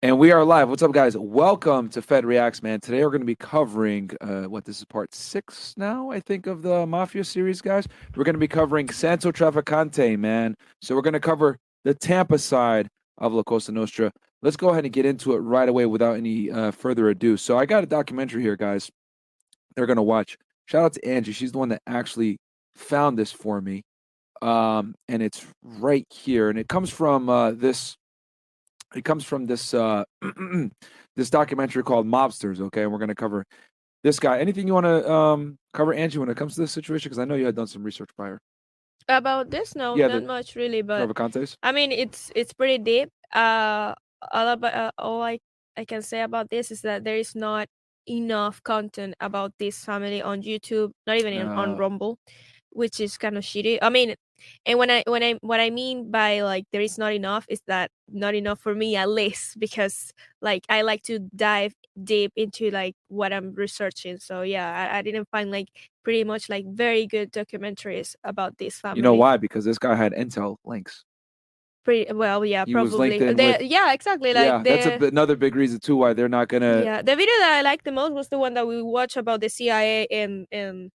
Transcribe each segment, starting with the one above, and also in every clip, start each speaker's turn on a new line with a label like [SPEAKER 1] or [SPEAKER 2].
[SPEAKER 1] And we are live. What's up, guys? Welcome to Fed Reacts, man. Today we're going to be covering uh, what this is part six now, I think, of the Mafia series, guys. We're going to be covering Santo Trafficante, man. So we're going to cover the Tampa side of La Cosa Nostra. Let's go ahead and get into it right away without any uh, further ado. So I got a documentary here, guys. They're going to watch. Shout out to Angie. She's the one that actually found this for me. Um, and it's right here. And it comes from uh, this it comes from this uh this documentary called Mobsters. Okay, and we're going to cover this guy. Anything you want to um cover, Angie, when it comes to this situation? Because I know you had done some research prior.
[SPEAKER 2] About this, no,
[SPEAKER 1] Yeah,
[SPEAKER 2] not
[SPEAKER 1] the-
[SPEAKER 2] much really, but
[SPEAKER 1] Trafficantes.
[SPEAKER 2] I mean, it's it's pretty deep. Uh, all about uh, all I I can say about this is that there is not enough content about this family on YouTube, not even in, on Rumble, which is kind of shitty. I mean, and when I when I what I mean by like there is not enough is that not enough for me at least because like I like to dive deep into like what I'm researching. So yeah, I, I didn't find like pretty much like very good documentaries about this family.
[SPEAKER 1] You know why? Because this guy had intel links.
[SPEAKER 2] Pretty well, yeah,
[SPEAKER 1] He
[SPEAKER 2] probably.
[SPEAKER 1] with-
[SPEAKER 2] yeah, exactly. Like
[SPEAKER 1] yeah, that's a, another big reason too why they're not gonna.
[SPEAKER 2] yeah, the video that I liked the most was the one that we watched about the CIA and and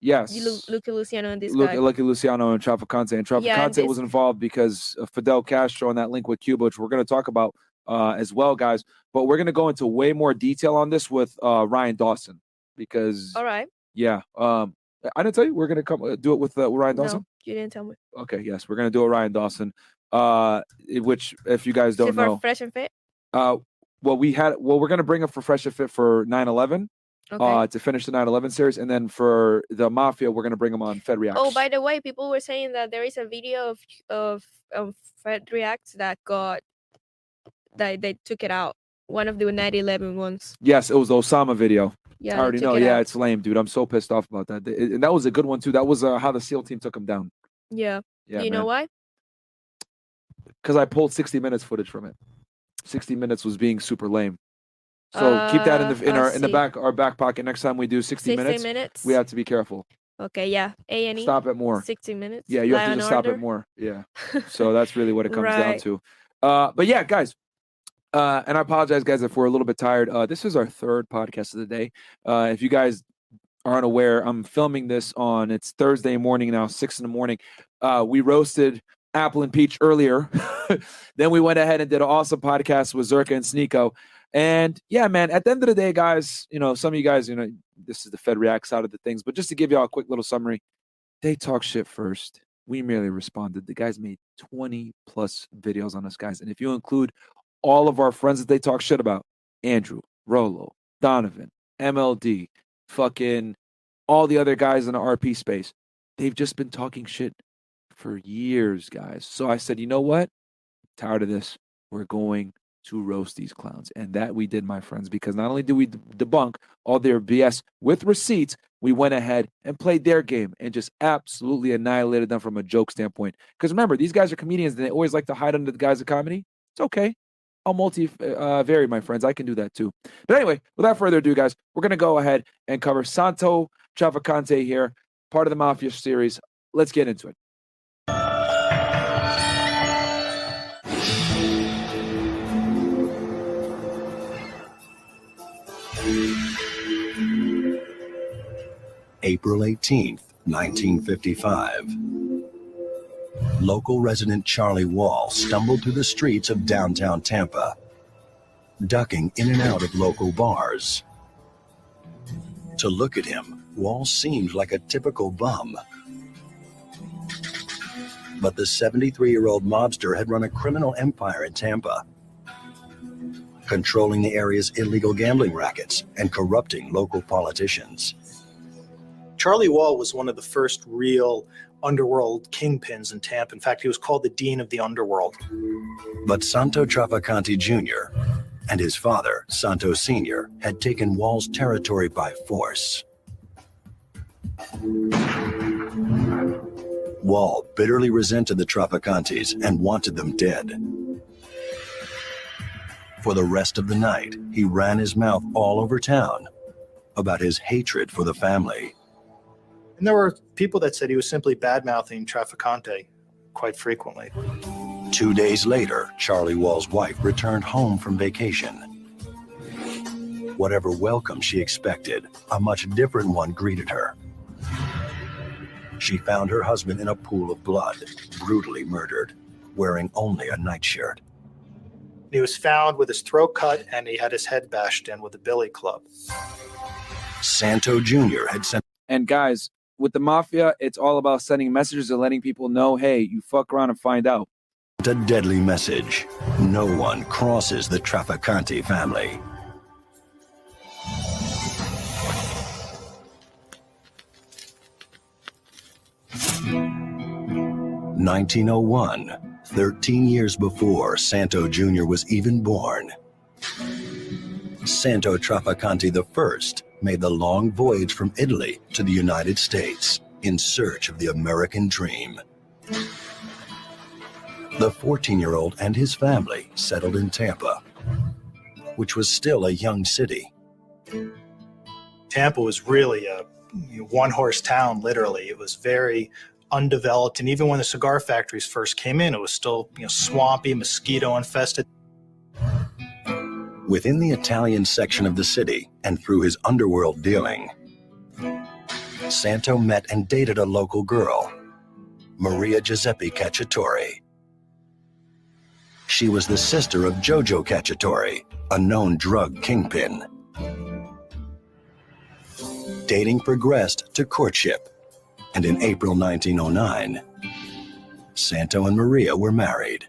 [SPEAKER 1] Yes.
[SPEAKER 2] Lu- Luca Luciano and this guy.
[SPEAKER 1] Lucky Luciano and Trafficante. And Trafficante
[SPEAKER 2] Yeah, and this-
[SPEAKER 1] was involved because of Fidel Castro and that link with Cuba, which we're going to talk about uh, as well, guys. But we're going to go into way more detail on this with uh, Ryan Dawson because,
[SPEAKER 2] All right.
[SPEAKER 1] yeah, um, I didn't tell you we're going to come uh, do it with uh, Ryan Dawson.
[SPEAKER 2] No, you didn't tell me.
[SPEAKER 1] Okay, yes, we're going to do it Ryan Dawson. Uh, which, if you guys don't know,
[SPEAKER 2] Fresh and Fit?
[SPEAKER 1] uh, well, we had, well, we're going to bring up for Fresh and Fit for 9 11
[SPEAKER 2] Okay.
[SPEAKER 1] uh, to finish the 9 11 series. And then for the Mafia, we're going to bring them on Fed Reacts.
[SPEAKER 2] oh, by the way, people were saying that there is a video of of of Fed Reacts that got that they took it out. One of the 9/11 ones.
[SPEAKER 1] Yes, it was the Osama video.
[SPEAKER 2] Yeah,
[SPEAKER 1] I already know.
[SPEAKER 2] it
[SPEAKER 1] Yeah,
[SPEAKER 2] out.
[SPEAKER 1] it's lame, dude. I'm so pissed off about that. Th- And that was a good one too. That was uh, how the SEAL team took him down.
[SPEAKER 2] yeah.
[SPEAKER 1] Yeah,
[SPEAKER 2] Do you know why?
[SPEAKER 1] Because I pulled 60 minutes footage from it. 60 minutes was being super lame. So keep that in the
[SPEAKER 2] Uh,
[SPEAKER 1] in our
[SPEAKER 2] I
[SPEAKER 1] in the
[SPEAKER 2] see.
[SPEAKER 1] back our back pocket. Next time we do 60,
[SPEAKER 2] 60
[SPEAKER 1] minutes,
[SPEAKER 2] minutes.
[SPEAKER 1] we have to be careful.
[SPEAKER 2] Okay, yeah. A and E.
[SPEAKER 1] Stop at more.
[SPEAKER 2] 60 minutes.
[SPEAKER 1] Yeah, you have to just stop at
[SPEAKER 2] Order.
[SPEAKER 1] more. Yeah. So that's really what it comes down to. Uh, but yeah, guys. Uh, and I apologize, guys, if we're a little bit tired. Uh, this is our third podcast of the day. Uh, if you guys aren't aware, I'm filming this on it's Thursday morning now, six in the morning. Uh, we roasted Apple and Peach earlier. then we went ahead and did an awesome podcast with Zherka and Sneako. And yeah, man, at the end of the day, guys, you know, some of you guys, you know, this is the Fed React side of the things, but just to give y'all a quick little summary, they talk shit first. We merely responded. The guys made 20 plus videos on us, guys. And if you include all of our friends that they talk shit about, Andrew, Rollo, Donovan, MLD, fucking all the other guys in the RP space, they've just been talking shit for years, guys. So I said, you know what? Tired of this. We're going to roast these clowns. And that we did, my friends, because not only do we debunk all their BS with receipts, we went ahead and played their game and just absolutely annihilated them from a joke standpoint. Because remember, these guys are comedians and they always like to hide under the guise of comedy. It's okay. I'll multi uh, vary, my friends. I can do that too. But anyway, without further ado, guys, we're going to go ahead and cover Santo Trafficante here, part of the Mafia series. Let's get into it.
[SPEAKER 3] April 18th, 1955. Local resident Charlie Wall stumbled through the streets of downtown Tampa, ducking in and out of local bars. To look at him, Wall seemed like a typical bum. But the 73 year old mobster had run a criminal empire in Tampa, controlling the area's illegal gambling rackets and corrupting local politicians.
[SPEAKER 4] Charlie Wall was one of the first real underworld kingpins in Tampa. In fact, he was called the Dean of the Underworld.
[SPEAKER 3] But Santo Trafficante Jr. and his father, Santo Sr., had taken Wall's territory by force. Wall bitterly resented the Trafficantes and wanted them dead. For the rest of the night, he ran his mouth all over town about his hatred for the family.
[SPEAKER 4] And there were people that said he was simply bad mouthing Trafficante quite frequently.
[SPEAKER 3] Two days later, Charlie Wall's wife returned home from vacation. Whatever welcome she expected, a much different one greeted her. She found her husband in a pool of blood, brutally murdered, wearing only a nightshirt.
[SPEAKER 4] He was found with his throat cut and he had his head bashed in with a billy club.
[SPEAKER 3] Santo Jr. had sent
[SPEAKER 1] And guys, with the mafia, it's all about sending messages and letting people know, hey, you fuck around and find out.
[SPEAKER 3] a deadly message. No one crosses the Trafficante family. Nineteen oh one, 13 years before Santo Jr. was even born. Santo Trafficante I made the long voyage from Italy to the United States in search of the American dream. The 14 year old and his family settled in Tampa, which was still a young city.
[SPEAKER 4] Tampa was really a one horse town, literally. It was very undeveloped. And even when the cigar factories first came in, it was still you know, swampy, mosquito infested.
[SPEAKER 3] Within the Italian section of the city and through his underworld dealing, Santo met and dated a local girl, Maria Giuseppe Cacciatore. She was the sister of Jojo Cacciatore, a known drug kingpin. Dating progressed to courtship, and in April 1909, Santo and Maria were married.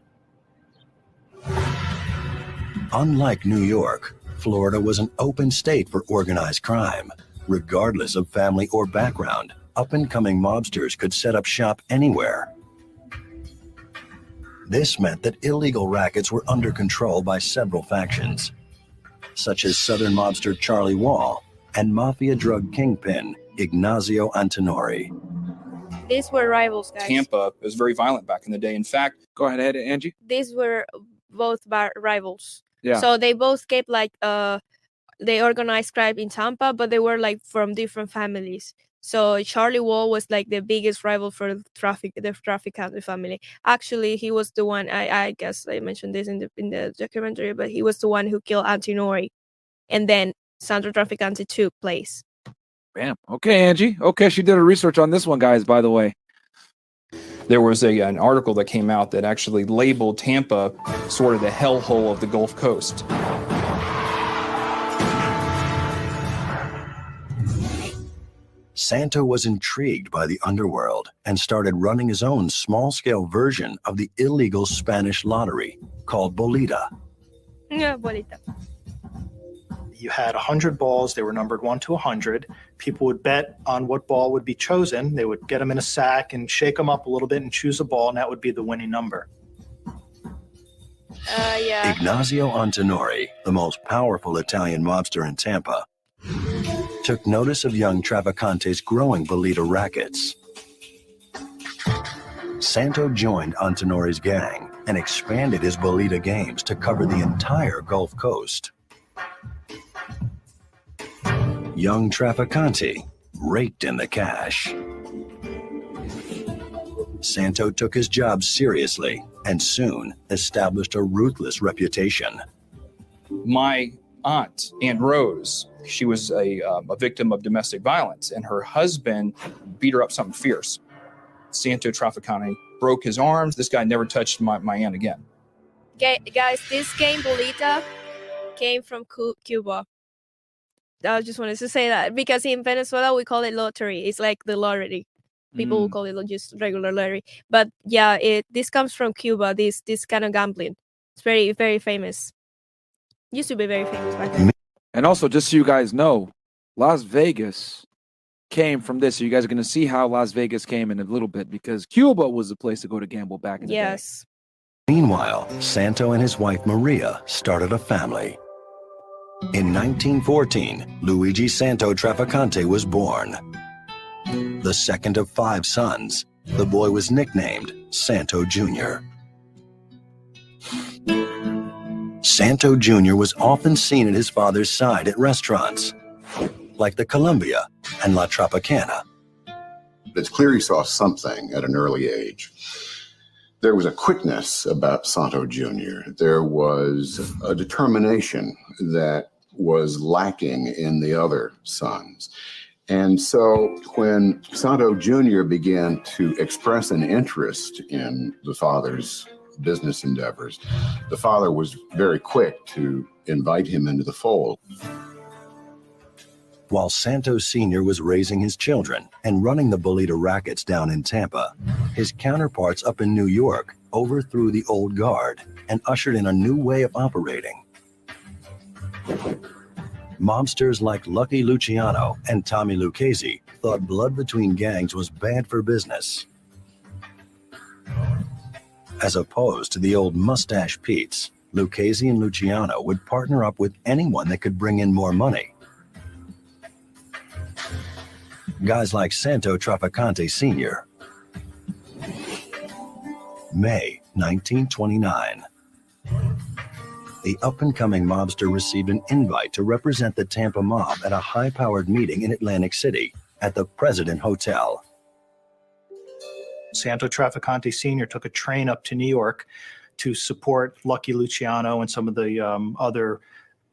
[SPEAKER 3] Unlike New York, Florida was an open state for organized crime. Regardless of family or background, up and coming mobsters could set up shop anywhere. This meant that illegal rackets were under control by several factions, such as Southern mobster Charlie Wall and mafia drug kingpin Ignazio Antinori.
[SPEAKER 2] These were rivals, guys.
[SPEAKER 5] Tampa was very violent back in the day. In fact,
[SPEAKER 1] Go ahead, Angie.
[SPEAKER 2] These were both rivals.
[SPEAKER 1] Yeah.
[SPEAKER 2] So they both kept like uh they organized crime in Tampa, but they were like from different families. So Charlie Wall was like the biggest rival for the traffic the Trafficante family. Actually, he was the one I, I guess I mentioned this in the in the documentary, but he was the one who killed Antinori. And then Sandro Trafficante took place.
[SPEAKER 1] Bam. Okay, Angie. Okay, she did her research on this one, guys, by the way.
[SPEAKER 5] There was a, an article that came out that actually labeled Tampa sort of the hellhole of the Gulf Coast.
[SPEAKER 3] Santo was intrigued by the underworld and started running his own small scale version of the illegal Spanish lottery called Bolita.
[SPEAKER 2] Yeah, bolita.
[SPEAKER 4] You had 100 balls, they were numbered 1 to 100. People would bet on what ball would be chosen. They would get them in a sack and shake them up a little bit and choose a ball, and that would be the winning number.
[SPEAKER 2] Uh yeah.
[SPEAKER 3] Ignazio Antinori, the most powerful Italian mobster in Tampa, took notice of young Trafficante's growing Bolita rackets. Santo joined Antinori's gang and expanded his Bolita games to cover the entire Gulf Coast. Young Trafficante raked in the cash. Santo took his job seriously and soon established a ruthless reputation.
[SPEAKER 5] My aunt, Aunt Rose, she was a, um, a victim of domestic violence, and her husband beat her up something fierce. Santo Trafficante broke his arms. This guy never touched my, my aunt again.
[SPEAKER 2] Ga- guys, this game bolita came from Cuba. I just wanted to say that because in Venezuela we call it lottery. It's like the lottery. People will mm. call it just regular lottery. But yeah, it this comes from Cuba. This this kind of gambling. It's very very famous. Used to be very famous back then.
[SPEAKER 1] And also, just so you guys know, Las Vegas came from this. So you guys are going to see how Las Vegas came in a little bit because Cuba was the place to go to gamble back in the day.
[SPEAKER 2] Yes.
[SPEAKER 3] Meanwhile, Santo and his wife Maria started a family. In 1914, Luigi Santo Trafficante was born. The second of five sons, the boy was nicknamed Santo Jr. Santo Jr. was often seen at his father's side at restaurants, like the Columbia and La Tropicana.
[SPEAKER 6] It's clear he saw something at an early age. there was a quickness about Santo Jr. There was a determination that was lacking in the other sons. And so when Santo Jr. began to express an interest in the father's business endeavors, the father was very quick to invite him into the fold.
[SPEAKER 3] While Santos Sr. was raising his children and running the Bolita rackets down in Tampa, his counterparts up in New York overthrew the old guard and ushered in a new way of operating. Mobsters like Lucky Luciano and Tommy Lucchese thought blood between gangs was bad for business. As opposed to the old mustache Pete's, Lucchese and Luciano would partner up with anyone that could bring in more money. Guys like Santo Trafficante Sr. May 1929. The up and coming mobster received an invite to represent the Tampa mob at a high powered meeting in Atlantic City at the President Hotel.
[SPEAKER 4] Santo Trafficante Sr. took a train up to New York to support Lucky Luciano and some of the um, other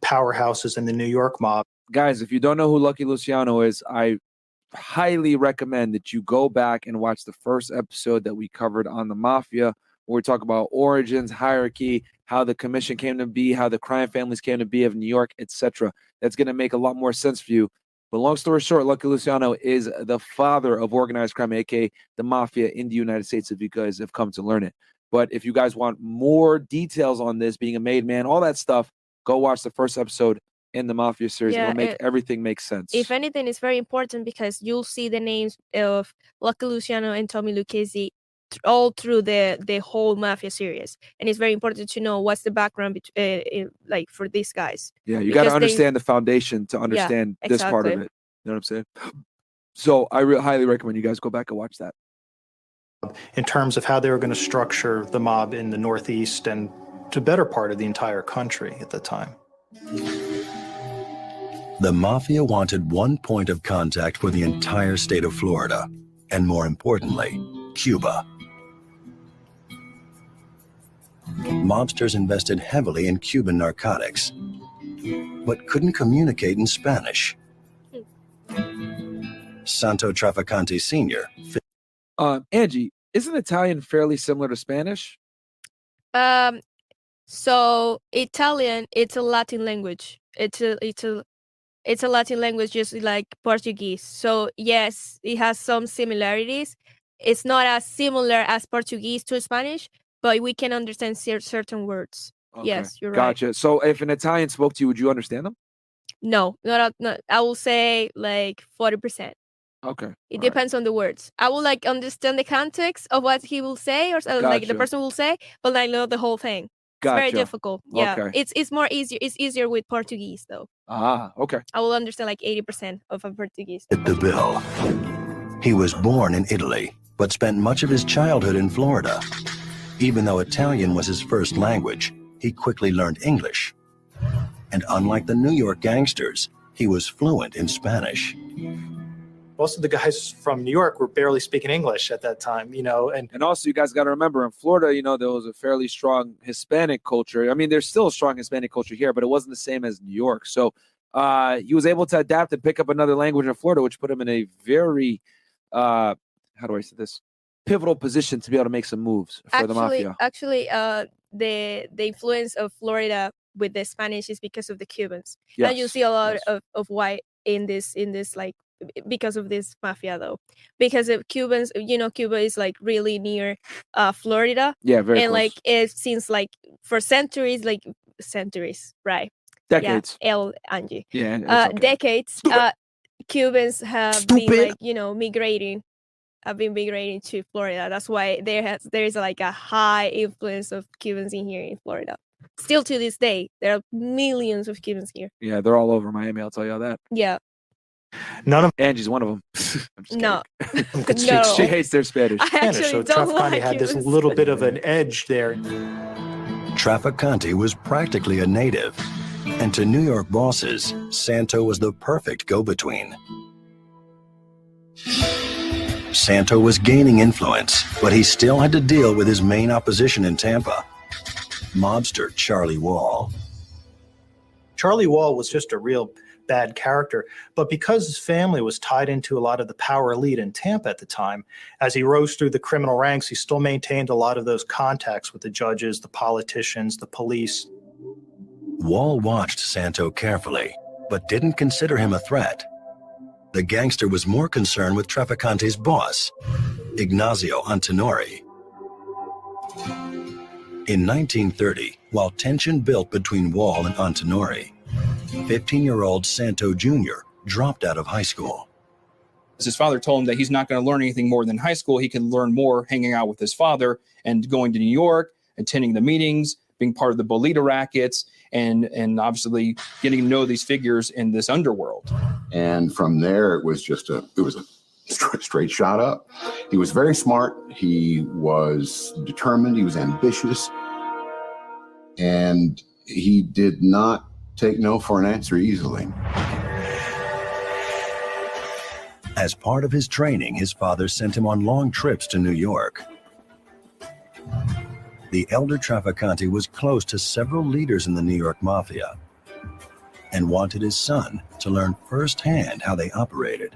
[SPEAKER 4] powerhouses in the New York mob.
[SPEAKER 1] Guys, if you don't know who Lucky Luciano is, I highly recommend that you go back and watch the first episode that we covered on the mafia, where we talk about origins, hierarchy, how the commission came to be, how the crime families came to be of New York, etc. That's going to make a lot more sense for you. But long story short, Lucky Luciano is the father of organized crime, aka the mafia in the United States, if you guys have come to learn it. But if you guys want more details on this, being a made man, all that stuff, go watch the first episode in the Mafia series.
[SPEAKER 2] Yeah,
[SPEAKER 1] It'll make
[SPEAKER 2] it-
[SPEAKER 1] everything make sense.
[SPEAKER 2] If anything, it's very important because you'll see the names of Lucky Luciano and Tommy Lucchese th- all through the the whole mafia series, and it's very important to know what's the background, bet- uh, like for these guys.
[SPEAKER 1] yeah, you got to
[SPEAKER 2] because they-
[SPEAKER 1] understand the foundation to understand this part of it. You know what I'm saying? So I re- highly recommend you guys go back and watch that.
[SPEAKER 4] in terms of how they were going to structure the mob in the Northeast and to better part of the entire country at the time.
[SPEAKER 3] The Mafia wanted one point of contact for the entire state of Florida, and more importantly, Cuba. Mobsters invested heavily in Cuban narcotics, but couldn't communicate in Spanish. Santo Trafficante Sr.
[SPEAKER 1] Uh, Angie, isn't Italian fairly similar to Spanish?
[SPEAKER 2] Um, so Italian, it's a Latin language. It's a it's a it's a Latin language, just like Portuguese. So yes, it has some similarities. It's not as similar as Portuguese to Spanish, but we can understand cer- certain words.
[SPEAKER 1] Okay,
[SPEAKER 2] Yes, you're right.
[SPEAKER 1] Gotcha. So if an Italian spoke to you, would you understand them?
[SPEAKER 2] No, not, a- not I will say like forty percent.
[SPEAKER 1] Okay.
[SPEAKER 2] It
[SPEAKER 1] all right.
[SPEAKER 2] depends on the words. I will like understand the context of what he will say, or uh, like the person will say, but I know the whole thing. It's
[SPEAKER 1] Gotcha.
[SPEAKER 2] very difficult. Yeah,
[SPEAKER 1] Okay.
[SPEAKER 2] it's it's more easier. It's easier with Portuguese though.
[SPEAKER 1] Ah, okay.
[SPEAKER 2] I will understand like eighty percent of a Portuguese.
[SPEAKER 3] the bill. He was born in Italy, but spent much of his childhood in Florida. Even though Italian was his first language, he quickly learned English. And unlike the New York gangsters, he was fluent in Spanish.
[SPEAKER 4] Most of the guys from New York were barely speaking English at that time, you know, and
[SPEAKER 1] And also, you guys got to remember in Florida, you know, there was a fairly strong Hispanic culture. I mean, there's still a strong Hispanic culture here, but it wasn't the same as New York. So uh, he was able to adapt and pick up another language in Florida, which put him in a very, uh, how do I say this, pivotal position to be able to make some moves for the mafia.
[SPEAKER 2] actually, uh, the the influence of Florida with the Spanish is because of the Cubans.
[SPEAKER 1] Yes.
[SPEAKER 2] And you see a lot
[SPEAKER 1] yes.
[SPEAKER 2] of, of white in this in this like because of this mafia though because of cubans you know cuba is like really near uh florida
[SPEAKER 1] yeah, very
[SPEAKER 2] and
[SPEAKER 1] close.
[SPEAKER 2] like it seems like for centuries like centuries right
[SPEAKER 1] decades.
[SPEAKER 2] yeah el angie
[SPEAKER 1] Yeah,
[SPEAKER 2] uh
[SPEAKER 1] okay.
[SPEAKER 2] decades
[SPEAKER 1] Stupid.
[SPEAKER 2] uh cubans have been like you know migrating have been migrating to florida that's why there has there is like a high influence of cubans in here in florida still to this day there are millions of cubans here
[SPEAKER 1] yeah, they're all over Miami. I'll tell you all that.
[SPEAKER 2] yeah
[SPEAKER 4] none of
[SPEAKER 1] Angie's one of them.
[SPEAKER 2] No
[SPEAKER 4] them could speak
[SPEAKER 2] No.
[SPEAKER 1] kidding. She hates their Spanish.
[SPEAKER 2] i
[SPEAKER 4] Spanish, so
[SPEAKER 2] don't
[SPEAKER 4] Trafficante
[SPEAKER 2] like
[SPEAKER 4] had this little bit of an edge there.
[SPEAKER 3] Trafficante was practically a native. And to New York bosses, Santo was the perfect go between. Santo was gaining influence, but he still had to deal with his main opposition in Tampa mobster Charlie Wall.
[SPEAKER 4] Charlie Wall was just a real bad character, but because his family was tied into a lot of the power elite in Tampa at the time, as he rose through the criminal ranks, he still maintained a lot of those contacts with the judges, the politicians, the police.
[SPEAKER 3] Wall watched Santo carefully, but didn't consider him a threat. The gangster was more concerned with Trafficante's boss, Ignazio Antinori. In 1930, while tension built between Wall and Antinori, 15 year old Santo Jr. dropped out of high school.
[SPEAKER 5] His father told him that he's not going to learn anything more than high school. He can learn more hanging out with his father and going to New York, attending the meetings, being part of the Bolita rackets, and and obviously getting to know these figures in this underworld.
[SPEAKER 6] And from there, it was just a it was a straight, straight shot up. He was very smart. He was determined. He was ambitious, and he did not take no for an answer easily.
[SPEAKER 3] As part of his training, his father sent him on long trips to New York. The elder Trafficante was close to several leaders in the New York Mafia and wanted his son to learn firsthand how they operated.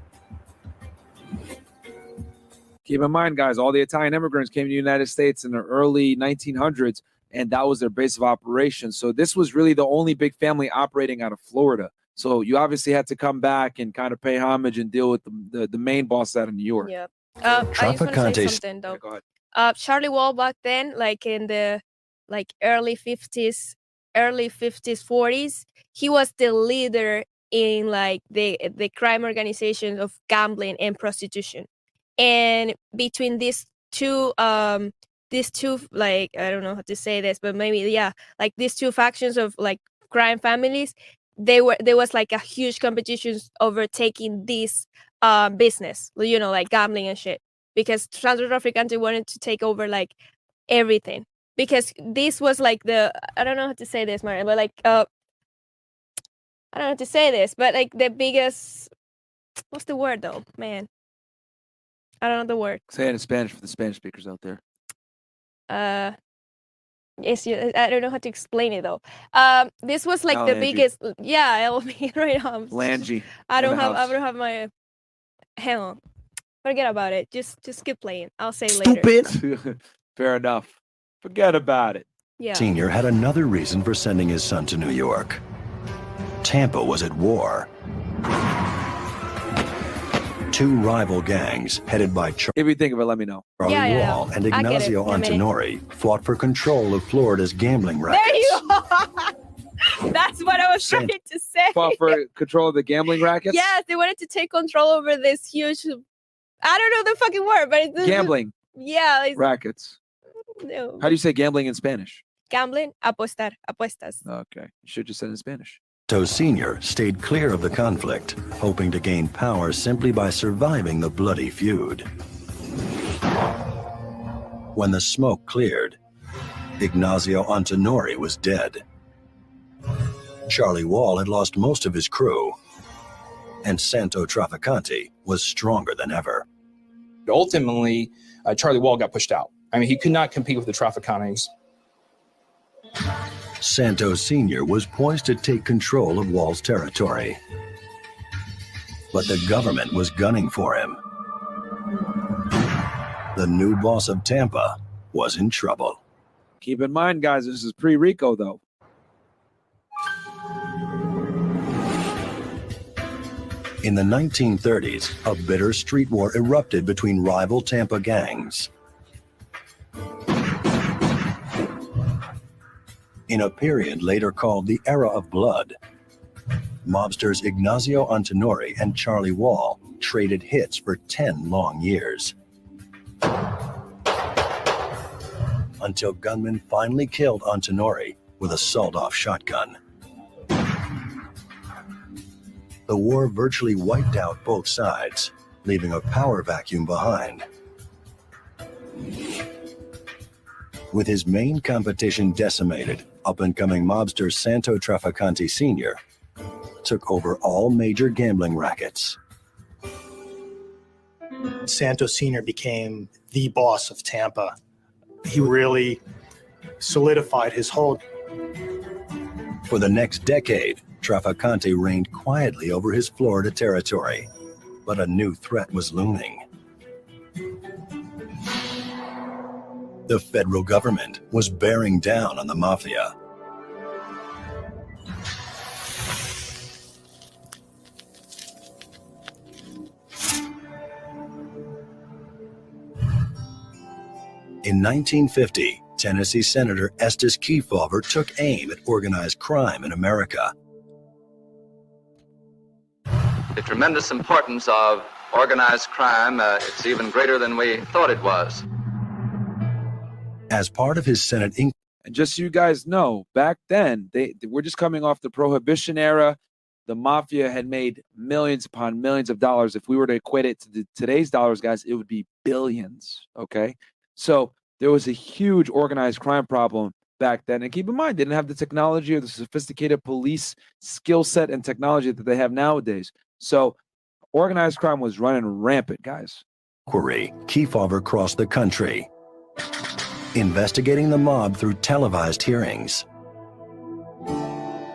[SPEAKER 1] Keep in mind, guys, all the Italian immigrants came to the United States in the early 1900s, and that was their base of operations. So this was really the only big family operating out of Florida. So you obviously had to come back and kind of pay homage and deal with the, the, the main boss out of New York.
[SPEAKER 2] Yeah. Uh, I just want to say something though.
[SPEAKER 1] Yeah, go ahead.
[SPEAKER 2] Uh Charlie Wall back then, like in the like early fifties, early fifties, forties, he was the leader in like the the crime organizations of gambling and prostitution. And between these two um these two like I don't know how to say this, but maybe yeah, like these two factions of like crime families, they were there was like a huge competition overtaking this uh, business, you know, like gambling and shit because Santo Trafficante wanted to take over like everything because this was like the I don't know how to say this, Maria, but like uh I don't know how to say this, but like the biggest what's the word though, man? I don't know the word.
[SPEAKER 1] Say it in Spanish for the Spanish speakers out there.
[SPEAKER 2] Uh Yes, I don't know how to explain it though. Um, this was like the
[SPEAKER 1] Angie.
[SPEAKER 2] biggest. Yeah, I'll be right now. I'm
[SPEAKER 1] Langy.
[SPEAKER 2] I don't have. I don't have my. Hang on. Forget about it. Just, just keep playing. I'll say later.
[SPEAKER 1] Stupid. Fair enough. Forget about it.
[SPEAKER 2] Yeah.
[SPEAKER 3] Sr. had another reason for sending his son to New York. Tampa was at war. Two rival gangs, headed by Charlie
[SPEAKER 1] If you think of it, let me know.
[SPEAKER 3] Wall
[SPEAKER 2] Yeah, yeah, yeah.
[SPEAKER 3] and
[SPEAKER 2] I get it.
[SPEAKER 3] Ignazio
[SPEAKER 2] I mean-
[SPEAKER 3] Antinori, fought for control of Florida's gambling rackets.
[SPEAKER 2] There you are. That's what I was trying to say.
[SPEAKER 1] Fought for control of the gambling rackets.
[SPEAKER 2] Yes, they wanted to take control over this huge. I don't know the fucking word, but it's
[SPEAKER 1] Gambling
[SPEAKER 2] Yeah, it's,
[SPEAKER 1] rackets.
[SPEAKER 2] no.
[SPEAKER 1] How do you say gambling in Spanish?
[SPEAKER 2] gambling, apostar, apuestas.
[SPEAKER 1] Okay. You should just said it in Spanish.
[SPEAKER 3] So Sr. stayed clear of the conflict, hoping to gain power simply by surviving the bloody feud. When the smoke cleared, Ignazio Antinori was dead. Charlie Wall had lost most of his crew, and Santo Trafficante was stronger than ever.
[SPEAKER 5] Ultimately, uh, Charlie Wall got pushed out. I mean, he could not compete with the Trafficantes.
[SPEAKER 3] Santo Sr. was poised to take control of Wall's territory. But the government was gunning for him. The new boss of Tampa was in trouble.
[SPEAKER 1] Keep in mind, guys, this is pre RICO, though.
[SPEAKER 3] In the 1930s, a bitter street war erupted between rival Tampa gangs. In a period later called the Era of Blood, mobsters Ignazio Antinori and Charlie Wall traded hits for 10 long years. Until gunmen finally killed Antinori with a sawed off shotgun. The war virtually wiped out both sides, leaving a power vacuum behind. With his main competition decimated, up and coming mobster Santo Trafficante Sr. took over all major gambling rackets.
[SPEAKER 4] Santo Sr. became the boss of Tampa. He really solidified his hold.
[SPEAKER 3] For the next decade, Trafficante reigned quietly over his Florida territory. But a new threat was looming. The federal government was bearing down on the mafia. In 1950, Tennessee Senator Estes Kefauver took aim at organized crime in America.
[SPEAKER 7] The tremendous importance of organized crime, uh, it's even greater than we thought it was.
[SPEAKER 3] As part of his Senate inquiry,
[SPEAKER 1] And just so you guys know, back then, they, they we're just coming off the prohibition era. The mafia had made millions upon millions of dollars. If we were to equate it to the, today's dollars, guys, it would be billions. Okay. So there was a huge organized crime problem back then. And keep in mind, they didn't have the technology or the sophisticated police skill set and technology that they have nowadays. So organized crime was running rampant, guys.
[SPEAKER 3] Query Kefauver crossed the country, investigating the mob through televised hearings.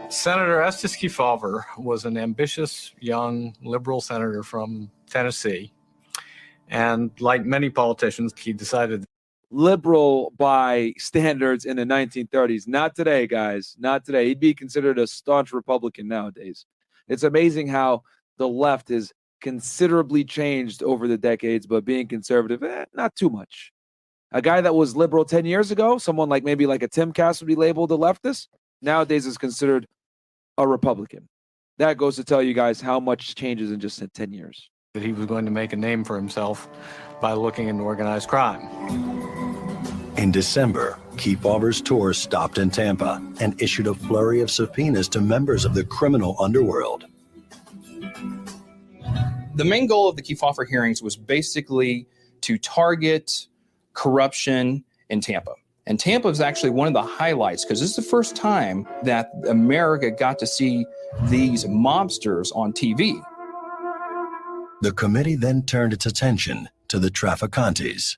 [SPEAKER 8] Senator Estes Kefauver was an ambitious young liberal senator from Tennessee. And like many politicians, he decided
[SPEAKER 1] liberal by standards in the 1930s. Not today, guys. Not today. He'd be considered a staunch Republican nowadays. It's amazing how the left has considerably changed over the decades, but being conservative, eh, not too much. A guy that was liberal 10 years ago, someone like maybe like a Tim Cass would be labeled a leftist, nowadays is considered a Republican. That goes to tell you guys how much changes in just 10 years.
[SPEAKER 8] that he was going to make a name for himself by looking into organized crime.
[SPEAKER 3] In December, Kefauver's tour stopped in Tampa and issued a flurry of subpoenas to members of the criminal underworld.
[SPEAKER 5] The main goal of the Kefauver hearings was basically to target corruption in Tampa. And Tampa is actually one of the highlights because this is the first time that America got to see these mobsters on TV.
[SPEAKER 3] The committee then turned its attention to the Trafficantes.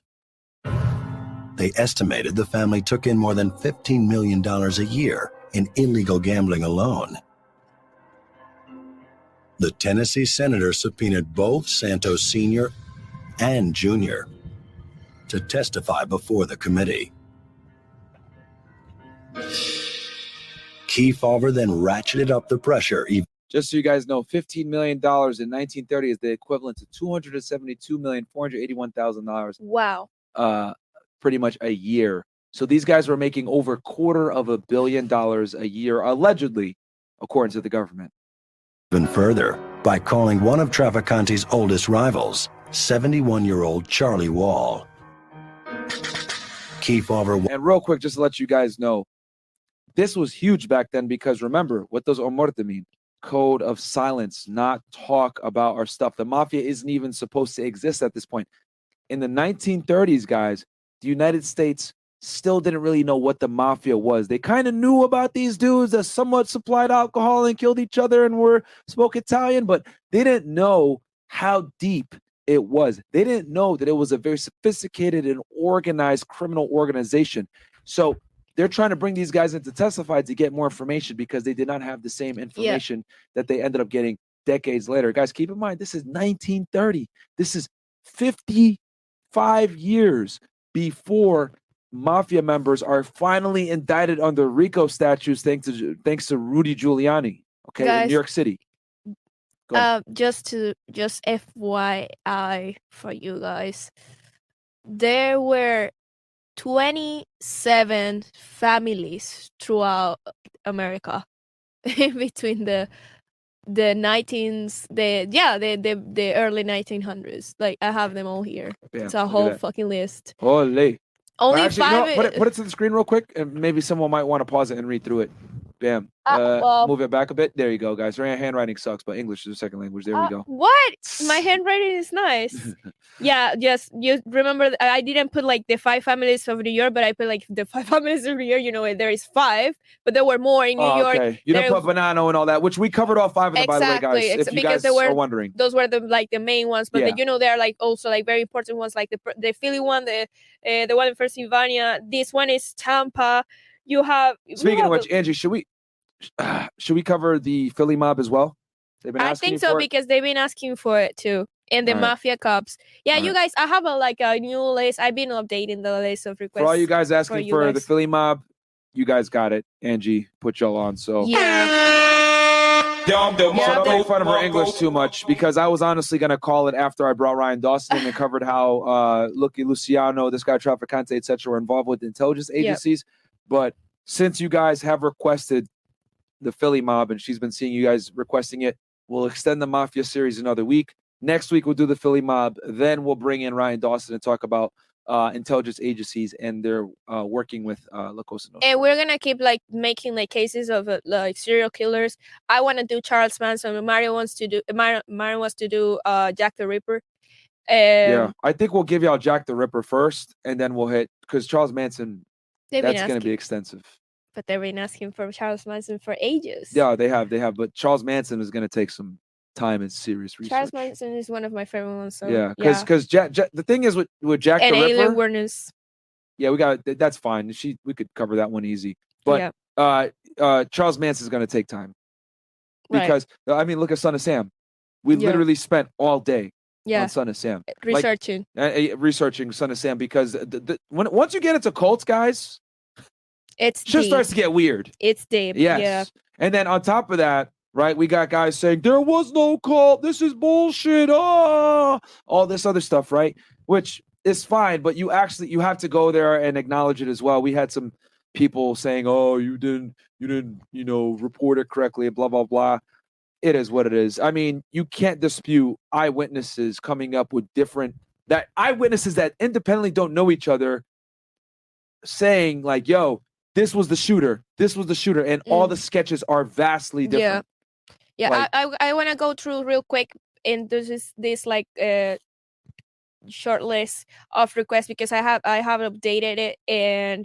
[SPEAKER 3] They estimated the family took in more than $15 million a year in illegal gambling alone. The Tennessee senator subpoenaed both Santos Sr. and Jr. to testify before the committee. Kefauver then ratcheted up the pressure
[SPEAKER 1] Just so you guys know, $15 million in 1930 is the equivalent to $272,481,000
[SPEAKER 2] Wow.
[SPEAKER 1] uh, pretty much a year. So these guys were making over a quarter of a billion dollars a year, allegedly, according to the government.
[SPEAKER 3] Further by calling one of Trafficante's oldest rivals, 71 year old Charlie Wall. Kefauver
[SPEAKER 1] And real quick, just to let you guys know, this was huge back then because remember, what does omertà mean? Code of silence, not talk about our stuff. The mafia isn't even supposed to exist at this point. In the 1930s, guys, the United States still didn't really know what the mafia was. They kind of knew about these dudes that somewhat supplied alcohol and killed each other and were spoke Italian, but they didn't know how deep it was. They didn't know that it was a very sophisticated and organized criminal organization. So they're trying to bring these guys in to testify to get more information because they did not have the same information that they ended up getting decades later. Guys, keep in mind, this is 1930. This is 55 years before mafia members are finally indicted under RICO statutes thanks to thanks to Rudy Giuliani, okay, in New York City.
[SPEAKER 2] Uh, just to just FYI for you guys, there were 27 families throughout America between the the 19s the yeah the, the the early 1900s like i have them all here.
[SPEAKER 1] Bam,
[SPEAKER 2] it's a whole fucking list.
[SPEAKER 1] Holy.
[SPEAKER 2] Only
[SPEAKER 1] Actually, you know put, it, put it to the screen real quick, and maybe someone might want to pause it and read through it. Bam.
[SPEAKER 2] Uh,
[SPEAKER 1] Uh,
[SPEAKER 2] well-
[SPEAKER 1] move it back a bit. There you go, guys. Her handwriting sucks, but English is a second language. There
[SPEAKER 2] Uh,
[SPEAKER 1] we go.
[SPEAKER 2] What? My handwriting is nice. yeah, yes. you remember I didn't put like the five families of New York, but I put like the five families of New York. You know, there is five, but there were more in New
[SPEAKER 1] Oh,
[SPEAKER 2] York.
[SPEAKER 1] okay. You didn't put Bonanno and all that, which we covered all five of them, by the way,
[SPEAKER 2] Exactly,
[SPEAKER 1] guys.
[SPEAKER 2] ex-
[SPEAKER 1] If you
[SPEAKER 2] because
[SPEAKER 1] guys
[SPEAKER 2] there were-
[SPEAKER 1] are wondering.
[SPEAKER 2] Those were the like the main ones, but
[SPEAKER 1] Yeah.
[SPEAKER 2] the, you know they are like also like very important ones, like the the Philly one, the uh, the one in Pennsylvania. This one is Tampa. You have you
[SPEAKER 1] Speaking of
[SPEAKER 2] have-
[SPEAKER 1] which, Angie, should we should we cover the Philly mob as well? They've been
[SPEAKER 2] I think so because they've been asking for it too. And the
[SPEAKER 1] All right.
[SPEAKER 2] mafia cops. Yeah,
[SPEAKER 1] All
[SPEAKER 2] you guys, I have a like a new list. I've been updating the list of requests.
[SPEAKER 1] for all you guys asking
[SPEAKER 2] you
[SPEAKER 1] for, the. Philly mob, you guys got it. Angie put y'all on. So
[SPEAKER 2] Yeah.
[SPEAKER 1] So don't
[SPEAKER 2] Yeah,
[SPEAKER 1] make fun of her English too much because I was honestly gonna call it after I brought Ryan Dawson in and covered how uh Lucky Luciano, this guy Trafficante, etc., were involved with intelligence
[SPEAKER 2] Yep.
[SPEAKER 1] But since you guys have requested the Philly mob and she's been seeing you guys requesting it, we'll extend the Mafia series another week. Next week we'll do the Philly mob. Then we'll bring in Ryan Dawson and talk about uh intelligence agencies and their uh working with uh La Cosa Nostra.
[SPEAKER 2] And we're gonna keep like making like cases of uh, like serial killers. I want to do Charles Manson. Mario wants to do Mario, Mario wants to do uh Jack the Ripper. Um,
[SPEAKER 1] yeah, I think we'll give y'all Jack the Ripper first, and then we'll hit because Charles Manson.
[SPEAKER 2] They've
[SPEAKER 1] That's going to be extensive.
[SPEAKER 2] but they've been asking for Charles Manson for ages.
[SPEAKER 1] Yeah, they have, they have, but Charles Manson is going to take some time and serious research.
[SPEAKER 2] Charles Manson is one of my favorite ones. So
[SPEAKER 1] yeah, because because Jack, Jack, the thing is with with Jack
[SPEAKER 2] and
[SPEAKER 1] the
[SPEAKER 2] alien
[SPEAKER 1] Ripper.
[SPEAKER 2] awareness.
[SPEAKER 1] Yeah, we got that's fine. She we could cover that one easy, but
[SPEAKER 2] yeah,
[SPEAKER 1] uh, uh, Charles Manson is going to take time
[SPEAKER 2] right.
[SPEAKER 1] because I mean, look at Son of Sam. We
[SPEAKER 2] Yeah.
[SPEAKER 1] literally spent all day
[SPEAKER 2] yeah,
[SPEAKER 1] on Son of Sam,
[SPEAKER 2] researching.
[SPEAKER 1] uh, uh, researching Son of Sam because the, the, when once you get into cults, guys,
[SPEAKER 2] it's deep.
[SPEAKER 1] starts to get weird.
[SPEAKER 2] It's deep.
[SPEAKER 1] Yes.
[SPEAKER 2] Yeah.
[SPEAKER 1] And then on top of that, right, we got guys saying there was no cult. This is bullshit. Oh, all this other stuff, right? Which is fine, but you actually you have to go there and acknowledge it as well. We had some people saying, "Oh, you didn't, you didn't, you know, report it correctly," blah blah blah. It is what it is. I mean, you can't dispute eyewitnesses coming up with different that eyewitnesses that independently don't know each other saying like, "Yo, this was the shooter. This was the shooter," and all
[SPEAKER 2] Mm.
[SPEAKER 1] the sketches are vastly
[SPEAKER 2] Yeah.
[SPEAKER 1] different.
[SPEAKER 2] Yeah,
[SPEAKER 1] Like-
[SPEAKER 2] I I, I want to go through real quick and this is this like uh short list of requests because I have I have updated it and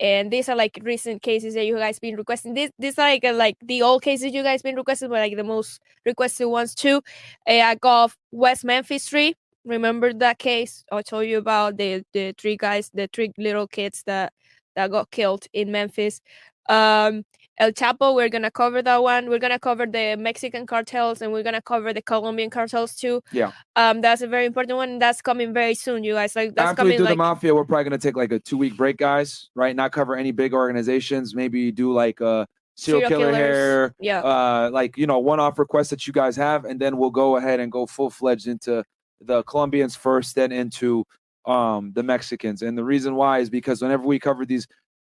[SPEAKER 2] and these are like recent cases that you guys been requesting. This these are like uh, like the old cases you guys been requesting, but like the most requested ones too. Uh, I got West Memphis 3 Remember that case I told you about the the three guys, the three little kids that that got killed in Memphis. Um, El Chapo, we're gonna cover that one. We're gonna cover the Mexican cartels and we're gonna cover the Colombian cartels too.
[SPEAKER 1] Yeah.
[SPEAKER 2] Um, that's a very important one. That's coming very soon, you guys. Like that's
[SPEAKER 1] After we
[SPEAKER 2] coming
[SPEAKER 1] do
[SPEAKER 2] like
[SPEAKER 1] the mafia, we're probably gonna take like a two week break, guys. Right? Not cover any big organizations. Maybe do like a serial,
[SPEAKER 2] Serial
[SPEAKER 1] killer hair,
[SPEAKER 2] yeah.
[SPEAKER 1] uh, like you know, one off requests that you guys have, and then we'll go ahead and go full fledged into the Colombians first, then into um the Mexicans. And the reason why is because whenever we cover these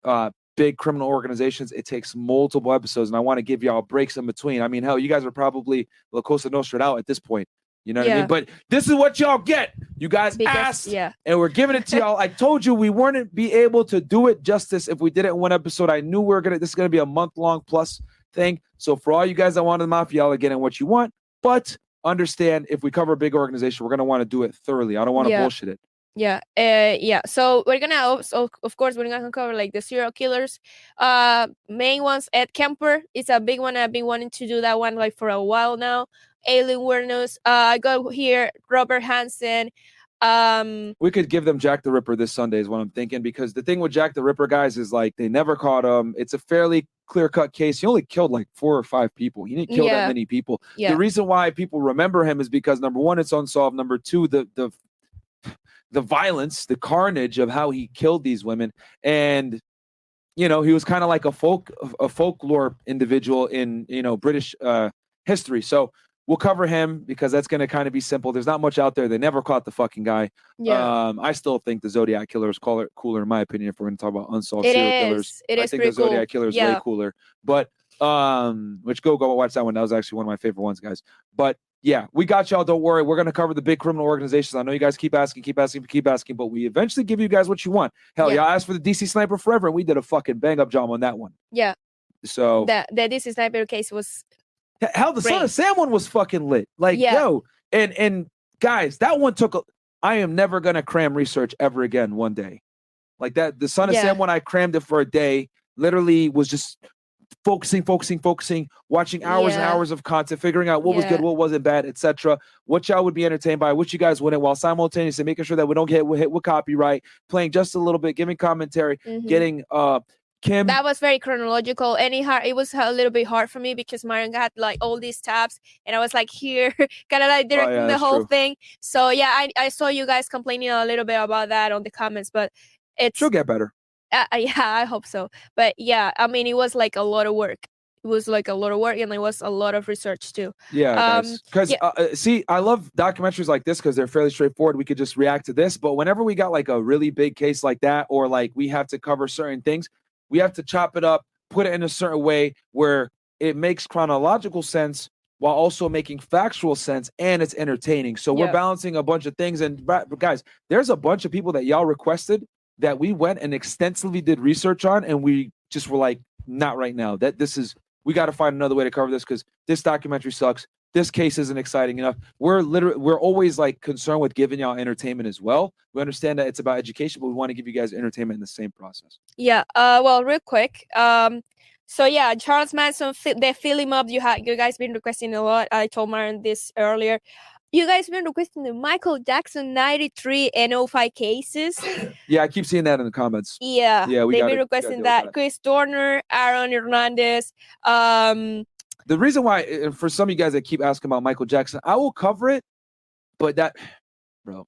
[SPEAKER 1] uh big criminal organizations, it takes multiple episodes, and I want to give y'all breaks in between. I mean, hell, you guys are probably La Cosa Nostra out at this point. You know what I mean? But this is what y'all get. You guys
[SPEAKER 2] because
[SPEAKER 1] asked,
[SPEAKER 2] yeah.
[SPEAKER 1] and we're giving it to y'all. I told you we weren't be able to do it justice if we did it in one episode. I knew we were gonna. This is gonna be a month long plus thing. So for all you guys that wanted the mafia, y'all are getting what you want. But understand, if we cover a big organization, we're gonna want to do it thoroughly. I don't want to
[SPEAKER 2] Yeah.
[SPEAKER 1] bullshit it.
[SPEAKER 2] Yeah, uh, yeah. So we're gonna also, of course, we're gonna cover like the serial killers. Uh, main ones. Ed Kemper is a big one. I've been wanting to do that one like for a while now. Alien awareness. Uh, I got here Robert Hansen. Um,
[SPEAKER 1] We could give them Jack the Ripper this Sunday, is what I'm thinking. Because the thing with Jack the Ripper, guys, is like they never caught him. It's a fairly clear cut case. He only killed like four or five people. He didn't kill
[SPEAKER 2] Yeah.
[SPEAKER 1] that many people.
[SPEAKER 2] yeah,
[SPEAKER 1] The reason why people remember him is because number one, it's unsolved. Number two, the the the violence, the carnage of how he killed these women, and you know he was kind of like a folk a folklore individual in you know British uh, history. So we'll cover him because that's going to kind of be simple. There's not much out there. They never caught the fucking guy.
[SPEAKER 2] yeah.
[SPEAKER 1] Um, I still think the Zodiac killer is cooler, cooler in my opinion. If we're going to talk about unsolved
[SPEAKER 2] It
[SPEAKER 1] serial killers,
[SPEAKER 2] is. It
[SPEAKER 1] I
[SPEAKER 2] is
[SPEAKER 1] think the Zodiac
[SPEAKER 2] cool.
[SPEAKER 1] killer is way
[SPEAKER 2] Yeah.
[SPEAKER 1] cooler. But um, which go go watch that one. That was actually one of my favorite ones, guys. But yeah, we got y'all. Don't worry. We're gonna cover the big criminal organizations. I know you guys keep asking, keep asking, keep asking, but we eventually give you guys what you want. Hell,
[SPEAKER 2] Yeah.
[SPEAKER 1] y'all asked for the DC Sniper Forever, and we did a fucking bang up job on that one.
[SPEAKER 2] Yeah.
[SPEAKER 1] So
[SPEAKER 2] the the Disney sniper case was
[SPEAKER 1] Hell, the Son of Sam one was fucking lit. Like,
[SPEAKER 2] Yeah.
[SPEAKER 1] yo, and and guys, that one took. A, I am never gonna cram research ever again. One day, like that, the Son of
[SPEAKER 2] Yeah.
[SPEAKER 1] Sam one, I crammed it for a day. Literally, was just focusing, focusing, focusing, watching hours and hours of content, figuring out what was good, what wasn't bad, etc. What y'all would be entertained by, what you guys wouldn't, while simultaneously making sure that we don't get hit with copyright, playing just a little bit, giving commentary,
[SPEAKER 2] mhm.
[SPEAKER 1] getting uh Kim.
[SPEAKER 2] that was very chronological it, hard, it was a little bit hard for me because Marion had like all these tabs and I was like here kind of like directing the
[SPEAKER 1] Oh, that's
[SPEAKER 2] whole
[SPEAKER 1] true.
[SPEAKER 2] thing so yeah I, I saw you guys complaining a little bit about that on the comments but it's
[SPEAKER 1] She'll get better.
[SPEAKER 2] Uh, uh, yeah I hope so but yeah I mean it was like a lot of work it was like a lot of work and it was a lot of research too
[SPEAKER 1] Yeah,
[SPEAKER 2] Um,
[SPEAKER 1] because
[SPEAKER 2] yeah.
[SPEAKER 1] uh, uh, see, I love documentaries like this because they're fairly straightforward. We could just react to this, but whenever we got like a really big case like that, or like we have to cover certain things, we have to chop it up, put it in a certain way where it makes chronological sense while also making factual sense and it's entertaining. So we're balancing a bunch of things. And guys, there's a bunch of people that y'all requested that we went and extensively did research on, and we just were like, not right now. That this is we got to find another way to cover this because this documentary sucks. This case isn't exciting enough. We're literally we're always like concerned with giving y'all entertainment as well. We understand that it's about education, but we want to give you guys entertainment in the same process.
[SPEAKER 2] Yeah. Uh. Well, real quick. Um. So yeah, Charles Manson. They fill him up. You had you guys been requesting a lot. I told Maren this earlier. You guys been requesting the Michael Jackson '93 and 05 cases.
[SPEAKER 1] Yeah, I keep seeing that in the comments.
[SPEAKER 2] Yeah.
[SPEAKER 1] Yeah, we
[SPEAKER 2] They've
[SPEAKER 1] gotta-
[SPEAKER 2] been requesting that.
[SPEAKER 1] that.
[SPEAKER 2] Chris Dorner, Aaron Hernandez. Um.
[SPEAKER 1] The reason why, eh, eh, for some of you guys that keep asking about Michael Jackson, I will cover it, but that, bro,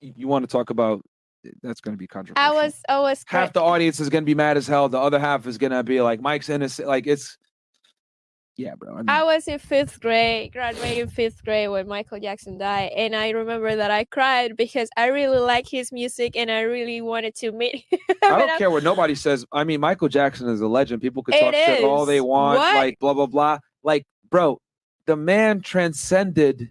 [SPEAKER 1] you, you want to talk about eh, that's going to be controversial.
[SPEAKER 2] I was. I was.
[SPEAKER 1] half the audience is going to be mad as hell. The other half is going to be like Mike's innocent. Like it's, yeah, bro. I mean,
[SPEAKER 2] I was in fifth grade, graduating fifth grade when Michael Jackson died, and I remember that I cried because I really like his music and I really wanted to meet him.
[SPEAKER 1] I don't
[SPEAKER 2] I'm-
[SPEAKER 1] care what nobody says. I mean, Michael Jackson is a legend. People could talk shit all they want,
[SPEAKER 2] What?
[SPEAKER 1] like blah blah blah. Like, bro, the man transcended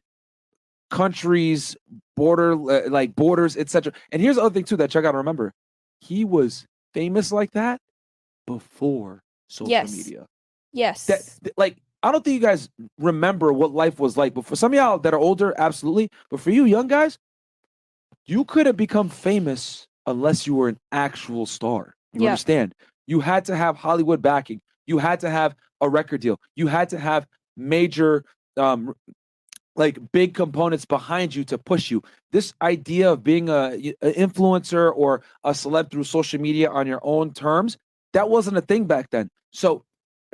[SPEAKER 1] countries, border uh, like borders, etc. And here's the other thing too that y'all got to remember: he was famous like that before social
[SPEAKER 2] Yes.
[SPEAKER 1] media.
[SPEAKER 2] Yes.
[SPEAKER 1] That like. I don't think you guys remember what life was like, but for some of y'all that are older, absolutely. But for you young guys, you could have become famous unless you were an actual star. You
[SPEAKER 2] Yeah.
[SPEAKER 1] understand? You had to have Hollywood backing. You had to have a record deal. You had to have major um like big components behind you to push you. This idea of being a, an influencer or a celeb through social media on your own terms, that wasn't a thing back then. So